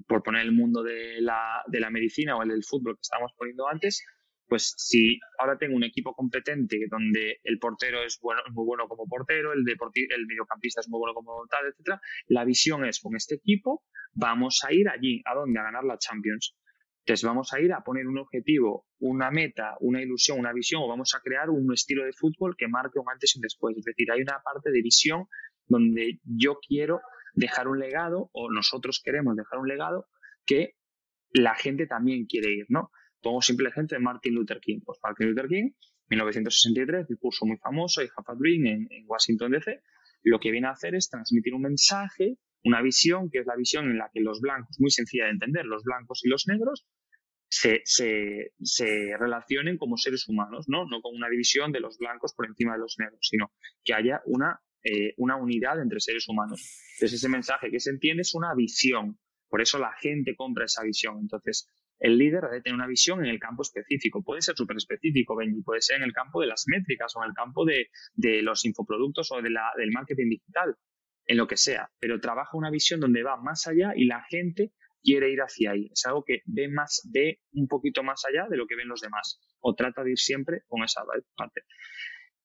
por poner el mundo de la, de la medicina o el del fútbol que estábamos poniendo antes, pues si ahora tengo un equipo competente donde el portero es bueno, muy bueno como portero, el, el mediocampista es muy bueno como tal, etcétera, la visión es con este equipo vamos a ir allí, ¿a dónde? A ganar la Champions. Entonces vamos a ir a poner un objetivo, una meta, una ilusión, una visión, o vamos a crear un estilo de fútbol que marque un antes y un después. Es decir, hay una parte de visión donde yo quiero dejar un legado, o nosotros queremos dejar un legado que la gente también quiere ir, ¿no? Pongo simple ejemplo de Martin Luther King. Pues Martin Luther King, 1963, discurso muy famoso, Have a Dream en, Washington DC, lo que viene a hacer es transmitir un mensaje, una visión, que es la visión en la que los blancos, muy sencilla de entender, los blancos y los negros, se, se, se, relacionen como seres humanos, ¿no? No con una división de los blancos por encima de los negros, sino que haya una, eh, una unidad entre seres humanos. Entonces, ese mensaje que se entiende es una visión. Por eso la gente compra esa visión. Entonces, el líder debe tener una visión en el campo específico. Puede ser súper específico, Benji, puede ser en el campo de las métricas o en el campo de, de los infoproductos o de la, del marketing digital. en lo que sea, pero trabaja una visión donde va más allá y la gente quiere ir hacia ahí. Es algo que ve más, ve un poquito más allá de lo que ven los demás. O trata de ir siempre con esa parte.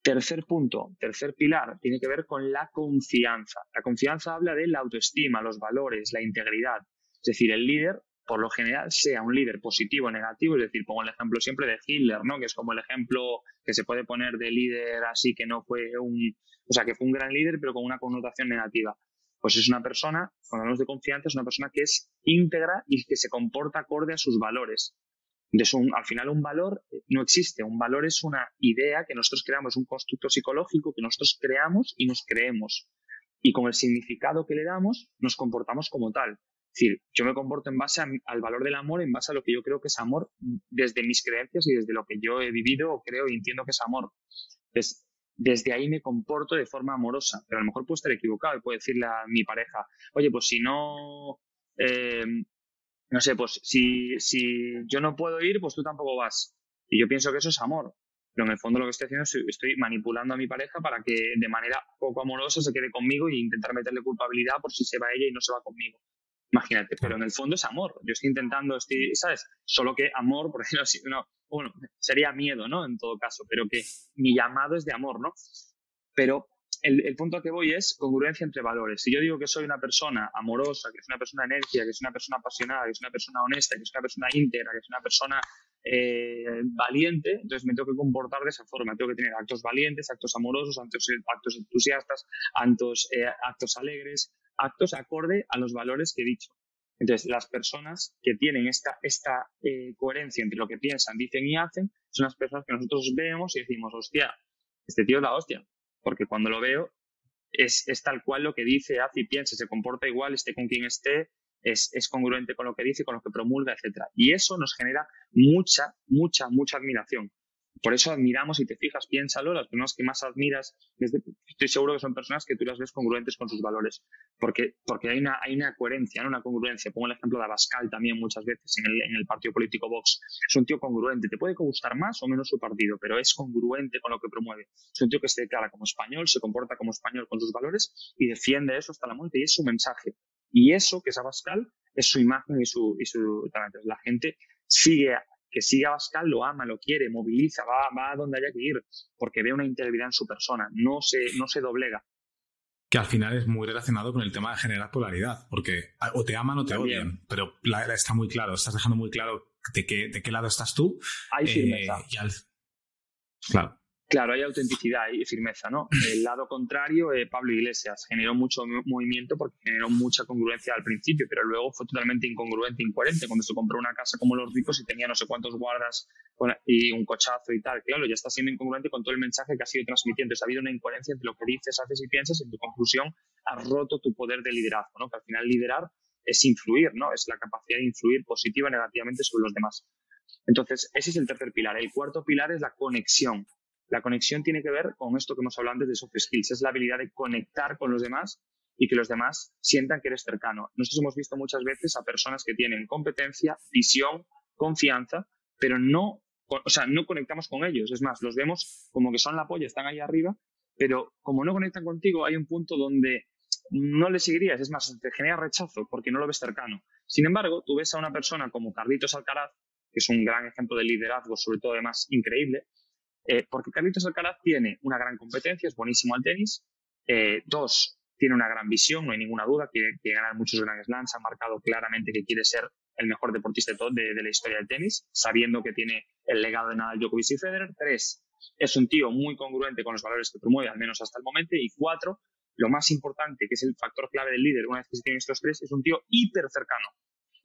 Tercer punto, tercer pilar, tiene que ver con la confianza. La confianza habla de la autoestima, los valores, la integridad. Es decir, el líder, por lo general, sea un líder positivo o negativo. Es decir, pongo el ejemplo siempre de Hitler, ¿no? Que es como el ejemplo que se puede poner de líder así que no fue un, o sea, que fue un gran líder, pero con una connotación negativa. Pues es una persona, cuando hablamos de confianza, es una persona que es íntegra y que se comporta acorde a sus valores. Entonces, al final un valor eh, no existe. Un valor es una idea que nosotros creamos, un constructo psicológico que nosotros creamos y nos creemos. Y con el significado que le damos, nos comportamos como tal. Decir, yo me comporto en base al valor del amor, en base a lo que yo creo que es amor, desde mis creencias y desde lo que yo he vivido o creo y entiendo que es amor. Desde ahí me comporto de forma amorosa, pero a lo mejor puedo estar equivocado y puedo decirle a mi pareja, oye, pues si no, eh, no sé, pues si, si yo no puedo ir, pues tú tampoco vas. Y yo pienso que eso es amor. Pero en el fondo lo que estoy haciendo es estoy manipulando a mi pareja para que de manera poco amorosa se quede conmigo e intentar meterle culpabilidad por si se va ella y no se va conmigo. Imagínate, pero en el fondo es amor. Yo estoy intentando, estoy, ¿sabes? Solo que amor, por decirlo así, no, bueno, sería miedo, ¿no? En todo caso, pero que mi llamado es de amor, ¿no? Pero el, el, punto a que voy es congruencia entre valores. Si yo digo que soy una persona amorosa, que es una persona enérgica, que es una persona apasionada, que es una persona honesta, que es una persona íntegra, que es una persona eh, valiente, entonces me tengo que comportar de esa forma. Tengo que tener actos valientes, actos amorosos, actos, actos entusiastas, actos, eh, actos alegres, actos acorde a los valores que he dicho. Entonces, las personas que tienen esta, esta eh, coherencia entre lo que piensan, dicen y hacen, son las personas que nosotros vemos y decimos, hostia, este tío es la hostia. Porque cuando lo veo, es, es tal cual lo que dice, hace y piensa, se comporta igual, esté con quien esté, es, es, congruente con lo que dice, con lo que promulga, etc. Y eso nos genera mucha, mucha, mucha admiración. Por eso admiramos, y te fijas, piénsalo, las personas que más admiras, estoy seguro que son personas que tú las ves congruentes con sus valores, porque, porque hay, una, hay una coherencia, ¿no? una congruencia. Pongo el ejemplo de Abascal también muchas veces en el, en el partido político Vox. Es un tío congruente, te puede gustar más o menos su partido, pero es congruente con lo que promueve. Es un tío que se declara como español, se comporta como español con sus valores y defiende eso hasta la muerte y es su mensaje. Y eso, que es Abascal, es su imagen y su, y su La gente sigue que siga Bascal, lo ama, lo quiere, moviliza, va, va a donde haya que ir, porque ve una integridad en su persona, no se, no se doblega. Que al final es muy relacionado con el tema de generar polaridad, porque o te aman o te odian, pero está muy claro, estás dejando muy claro de qué, de qué lado estás tú. Hay firmeza. Eh, Claro. Claro, hay autenticidad y firmeza, ¿no? El lado contrario, eh, Pablo Iglesias generó mucho movimiento porque generó mucha congruencia al principio, pero luego fue totalmente incongruente, incoherente. Cuando se compró una casa como los ricos y tenía no sé cuántos guardas y un cochazo y tal, claro, ya está siendo incongruente con todo el mensaje que ha sido transmitiendo. ha habido una incoherencia entre lo que dices, haces y piensas. Y en tu conclusión, has roto tu poder de liderazgo, ¿no? Que al final liderar es influir, ¿no? Es la capacidad de influir positiva o negativamente sobre los demás. Entonces, ese es el tercer pilar. El cuarto pilar es la conexión. La conexión tiene que ver con esto que hemos hablado antes de soft skills, es la habilidad de conectar con los demás y que los demás sientan que eres cercano. Nosotros hemos visto muchas veces a personas que tienen competencia, visión, confianza, pero no, o sea, no conectamos con ellos. Es más, los vemos como que son la polla, están ahí arriba, pero como no conectan contigo, hay un punto donde no le seguirías, es más, te genera rechazo porque no lo ves cercano. Sin embargo, tú ves a una persona como Carlitos Alcaraz, que es un gran ejemplo de liderazgo, sobre todo además increíble, eh, porque Carlitos Alcaraz tiene una gran competencia, es buenísimo al tenis. Eh, dos, tiene una gran visión, no hay ninguna duda, quiere, ganar muchos Grand Slams, ha marcado claramente que quiere ser el mejor deportista de, la historia del tenis, sabiendo que tiene el legado de Nadal, Djokovic y Federer. Tres, es un tío muy congruente con los valores que promueve, al menos hasta el momento. Y cuatro, lo más importante, que es el factor clave del líder, una vez que se tienen estos tres, es un tío hiper cercano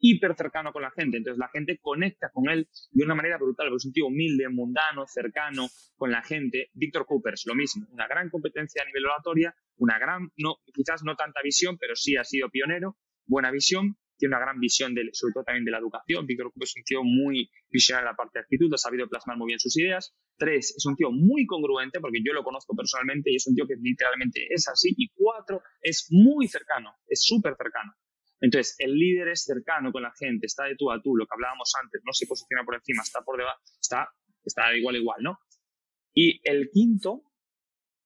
hiper cercano con la gente. Entonces la gente conecta con él de una manera brutal, porque es un tío humilde, mundano, cercano con la gente. Víctor Coopers, lo mismo, una gran competencia a nivel oratoria, una gran, no, quizás no tanta visión, pero sí ha sido pionero, buena visión, tiene una gran visión, de, sobre todo también de la educación. Víctor Coopers es un tío muy visionario en la parte de actitud, ha sabido plasmar muy bien sus ideas. Tres, es un tío muy congruente, porque yo lo conozco personalmente y es un tío que literalmente es así. Y cuatro, es muy cercano, es súper cercano. Entonces, el líder es cercano con la gente, está de tú a tú, lo que hablábamos antes, no se posiciona por encima, está por debajo, está, está igual igual, ¿no? Y el quinto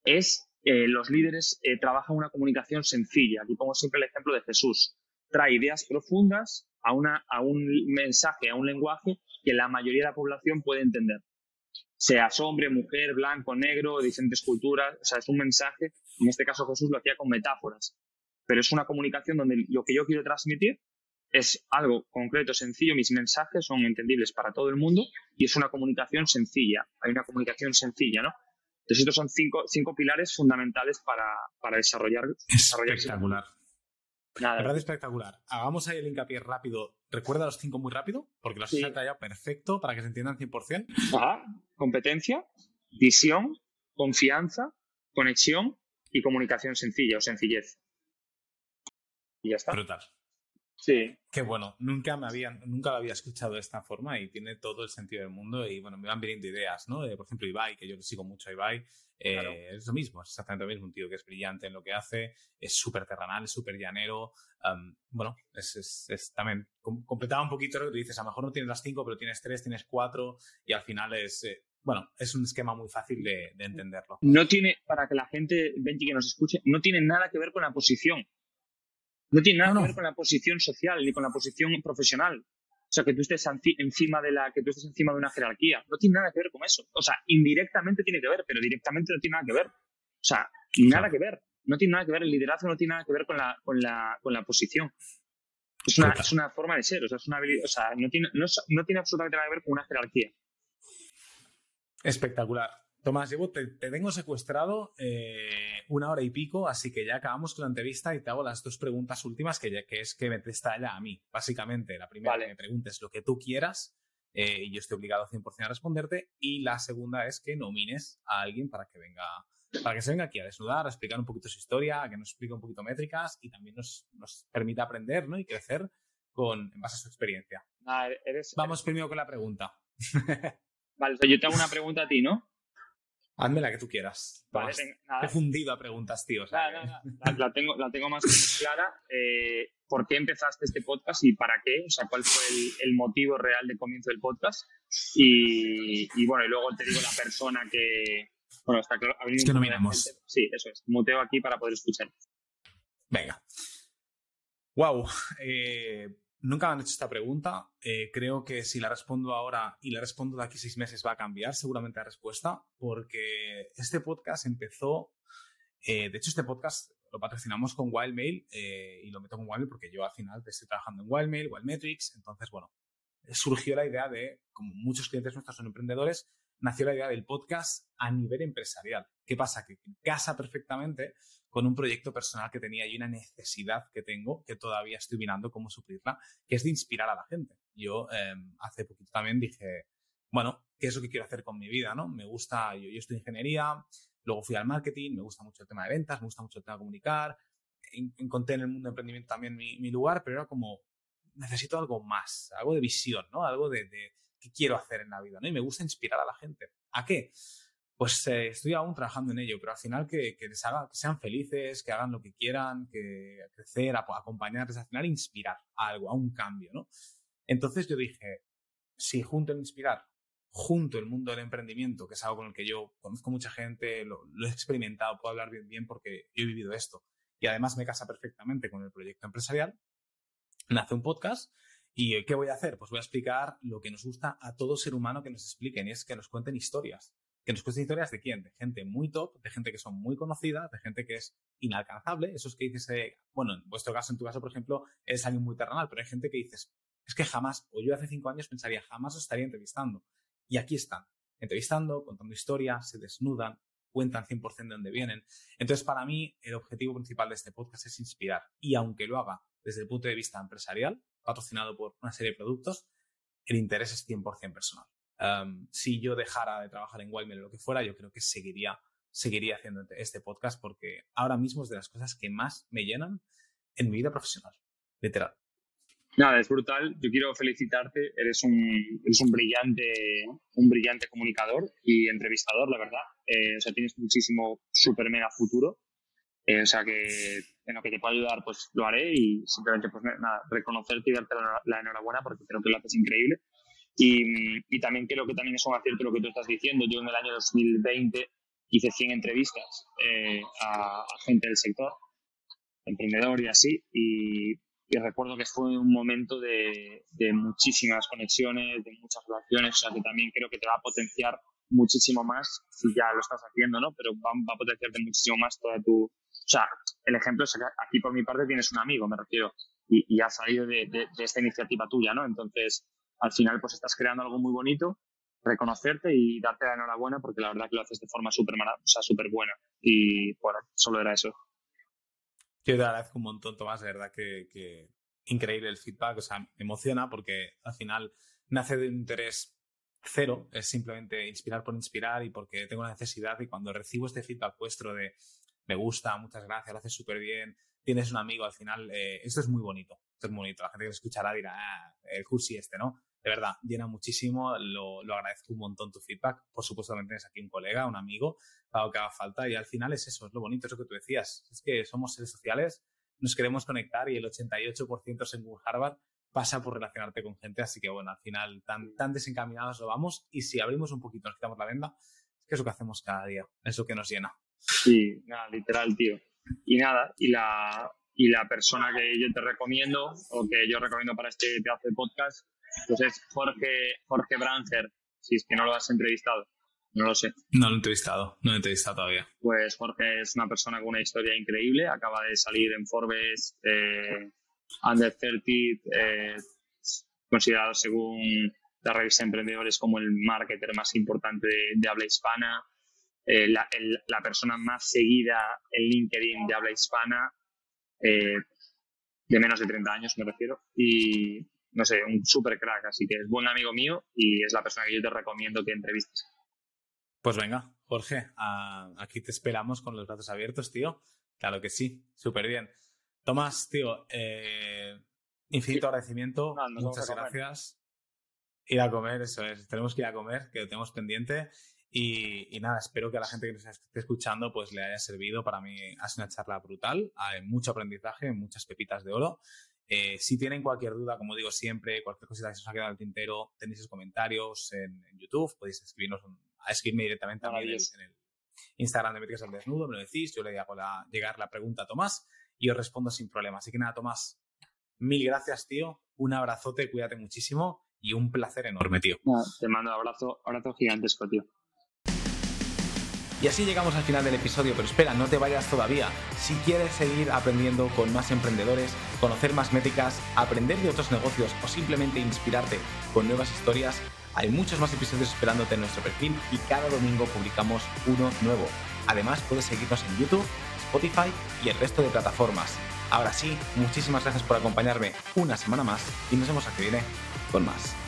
es eh, los líderes eh, trabajan una comunicación sencilla. Aquí pongo siempre el ejemplo de Jesús. Trae ideas profundas a, un mensaje, a un lenguaje que la mayoría de la población puede entender. Seas hombre, mujer, blanco, negro, diferentes culturas. O sea, es un mensaje. En este caso Jesús lo hacía con metáforas. Pero es una comunicación donde lo que yo quiero transmitir es algo concreto, sencillo, mis mensajes son entendibles para todo el mundo y es una comunicación sencilla. Hay una comunicación sencilla, ¿no? Entonces, estos son cinco, cinco pilares fundamentales para, para desarrollar. Espectacular. Nada. verdad espectacular. Hagamos ahí el hincapié rápido. Recuerda los cinco muy rápido, porque los sí. he detallado perfecto para que se entiendan 100%. Ajá. Competencia, visión, confianza, conexión y comunicación sencilla o sencillez. Y ya está. Brutal. Sí. Qué bueno, nunca me habían, nunca lo había escuchado de esta forma y tiene todo el sentido del mundo y bueno, me van viniendo ideas, ¿no? por ejemplo, Ibai, que yo sigo mucho a Ibai, eh, es lo mismo, es exactamente lo mismo, un tío que es brillante en lo que hace, es súper terrenal, es súper llanero, bueno, es, es, también completaba un poquito lo que tú dices, a lo mejor no tienes las cinco, pero tienes tres, tienes cuatro y al final es, eh, bueno, es un esquema muy fácil de, de, entenderlo. No tiene, para que la gente, Benji, que nos escuche, no tiene nada que ver con la posición. No tiene nada que ver con la posición social ni con la posición profesional. O sea, que tú estés encima de la, que tú estés encima de una jerarquía. No tiene nada que ver con eso. O sea, indirectamente tiene que ver, pero directamente no tiene nada que ver. O sea, nada que ver. No tiene nada que ver. El liderazgo no tiene nada que ver con la, con la, con la posición. Es una, es una forma de ser. O sea, es una habilidad, o sea no, tiene, no, no tiene absolutamente nada que ver con una jerarquía. Espectacular. Tomás, llevo, te, tengo secuestrado eh, una hora y pico, así que ya acabamos con la entrevista y te hago las dos preguntas últimas, que, que es que me ya a mí, básicamente. La primera, que me preguntes lo que tú quieras eh, y yo estoy obligado 100% a responderte. Y la segunda es que nomines a alguien para que venga para que se venga aquí a desnudar, a explicar un poquito su historia, a que nos explique un poquito métricas y también nos, nos permita aprender ¿no? y crecer con, en base a su experiencia. Vamos primero con la pregunta. vale, yo te hago una pregunta a ti, ¿no? Hazme la que tú quieras. Vale, He fundido a preguntas, tío. la, tengo, la tengo más clara. Eh, ¿Por qué empezaste este podcast y para qué? O sea, ¿cuál fue el, motivo real de comienzo del podcast? Y, bueno, y luego te digo la persona que... Bueno, está claro. Es que no miramos. Sí, eso es. Muteo aquí para poder escuchar. Venga. Wow. Eh, Nunca me han hecho esta pregunta. Eh, creo que si la respondo ahora y la respondo de aquí seis meses va a cambiar seguramente la respuesta, porque este podcast empezó. Eh, de hecho, este podcast lo patrocinamos con Wildmail eh, y lo meto con Wildmail porque yo al final estoy trabajando en Wildmail, Wildmetrics. Entonces, bueno, surgió la idea de, como muchos clientes nuestros son emprendedores, nació la idea del podcast a nivel empresarial. ¿Qué pasa? Que casa perfectamente con un proyecto personal que tenía y una necesidad que tengo, que todavía estoy mirando cómo suplirla, que es de inspirar a la gente. Yo em, hace poquito también dije, bueno, ¿qué es lo que quiero hacer con mi vida? ¿no? Me gusta, yo, yo estoy ingeniería, luego fui al marketing, me gusta mucho el tema de ventas, me gusta mucho el tema de comunicar, encontré en el mundo de emprendimiento también mi, lugar, pero era como, necesito algo más, algo de visión, ¿no? Algo de qué quiero hacer en la vida, ¿no? Y me gusta inspirar a la gente. ¿A qué? pues eh, estoy aún trabajando en ello, pero al final que, que les haga, que sean felices, que hagan lo que quieran, que crecer, a, acompañarles, al final inspirar a algo, a un cambio, ¿no? Entonces yo dije, si junto el inspirar, junto el mundo del emprendimiento, que es algo con el que yo conozco mucha gente, lo, he experimentado, puedo hablar bien, bien porque yo he vivido esto, y además me casa perfectamente con el proyecto empresarial, nace un podcast ¿Y qué voy a hacer? Pues voy a explicar lo que nos gusta a todo ser humano que nos expliquen, y es que nos cuenten historias que nos cuesta historias de quién? De gente muy top, de gente que son muy conocidas, de gente que es inalcanzable. Esos que dices, eh, bueno, en vuestro caso, en tu caso, por ejemplo, es alguien muy terrenal, pero hay gente que dices, es que jamás, o yo hace cinco años pensaría, jamás os estaría entrevistando. Y aquí están, entrevistando, contando historias, se desnudan, cuentan 100% de dónde vienen. Entonces, para mí, el objetivo principal de este podcast es inspirar. Y aunque lo haga desde el punto de vista empresarial, patrocinado por una serie de productos, el interés es 100% personal si yo dejara de trabajar en Wildmail o lo que fuera, yo creo que seguiría, seguiría haciendo este podcast porque ahora mismo es de las cosas que más me llenan en mi vida profesional, literal. Nada, es brutal. Yo quiero felicitarte. Eres un, eres un brillante, un brillante comunicador y entrevistador, la verdad. Eh, o sea, tienes muchísimo super mega futuro. Eh, o sea que en lo que te pueda ayudar, pues lo haré y simplemente, pues nada, reconocerte y darte la enhorabuena porque creo que lo haces increíble. Y, y, también creo que también es un acierto lo que tú estás diciendo. Yo en el año 2020 hice 100 entrevistas eh, a, gente del sector, emprendedor y así, y, recuerdo que fue un momento de, muchísimas conexiones, de muchas relaciones, o sea que también creo que te va a potenciar muchísimo más si ya lo estás haciendo, ¿no? Pero va, va a potenciarte muchísimo más toda tu... O sea, el ejemplo es que aquí por mi parte tienes un amigo, me refiero, y, y salido de, de, esta iniciativa tuya, ¿no? Entonces, al final, pues estás creando algo muy bonito reconocerte y darte la enhorabuena porque la verdad que lo haces de forma súper o sea, buena. Y bueno, solo era eso. Yo te agradezco un montón, Tomás, de verdad que, increíble el feedback, o sea, me emociona porque al final nace de un interés cero, es simplemente inspirar por inspirar y porque tengo la necesidad y cuando recibo este feedback vuestro de me gusta, muchas gracias, lo haces súper bien, tienes un amigo, al final, eh, esto es muy bonito, esto es bonito, la gente que lo escuchará dirá, ah, el cursi este, ¿no? De verdad, llena muchísimo, lo, agradezco un montón tu feedback. Por supuesto, también tienes aquí un colega, un amigo, para lo que haga falta. Y al final es eso, es lo bonito, es lo que tú decías. Es que somos seres sociales, nos queremos conectar y el 88% según Harvard pasa por relacionarte con gente. Así que bueno, al final tan, tan desencaminados lo vamos. Y si abrimos un poquito, nos quitamos la venda, es que es lo que hacemos cada día, es lo que nos llena. Sí, nada, literal, tío. Y nada, y la, y la persona que yo te recomiendo o que yo recomiendo para este pedazo de podcast pues es Jorge, Jorge Brancher, si es que no lo has entrevistado. No lo sé. No lo he entrevistado, no lo he entrevistado todavía. Pues Jorge es una persona con una historia increíble. Acaba de salir en Forbes eh, Under 30, eh, considerado según la revista Emprendedores como el marketer más importante de, habla hispana. Eh, la, la, persona más seguida en LinkedIn de habla hispana, de menos de 30 años me refiero. Y no sé, un super crack, así que es buen amigo mío y es la persona que yo te recomiendo que entrevistes. Pues venga, Jorge, aquí te esperamos con los brazos abiertos, tío. Claro que sí, súper bien. Tomás, tío, eh, infinito agradecimiento, muchas gracias. Ir a comer, eso es, tenemos que ir a comer, que lo tenemos pendiente. Y, nada, espero que a la gente que nos esté escuchando pues le haya servido. Para mí ha sido una charla brutal, hay mucho aprendizaje, muchas pepitas de oro. Eh, si tienen cualquier duda, como digo siempre, cualquier cosita que se os ha quedado al tintero, tenéis los comentarios en, YouTube, podéis escribirnos a escribirme directamente a en, el Instagram de Métricas al Desnudo, me lo decís, yo le hago llegar la pregunta a Tomás y os respondo sin problema. Así que nada, Tomás, mil gracias, tío, un abrazote, cuídate muchísimo y un placer enorme, tío. te mando un abrazo, abrazo gigantesco, tío. Y así llegamos al final del episodio, pero espera, no te vayas todavía. Si quieres seguir aprendiendo con más emprendedores, conocer más métricas, aprender de otros negocios o simplemente inspirarte con nuevas historias, hay muchos más episodios esperándote en nuestro perfil y cada domingo publicamos uno nuevo. Además, puedes seguirnos en YouTube, Spotify y el resto de plataformas. Ahora sí, muchísimas gracias por acompañarme una semana más y nos vemos aquí viene con más.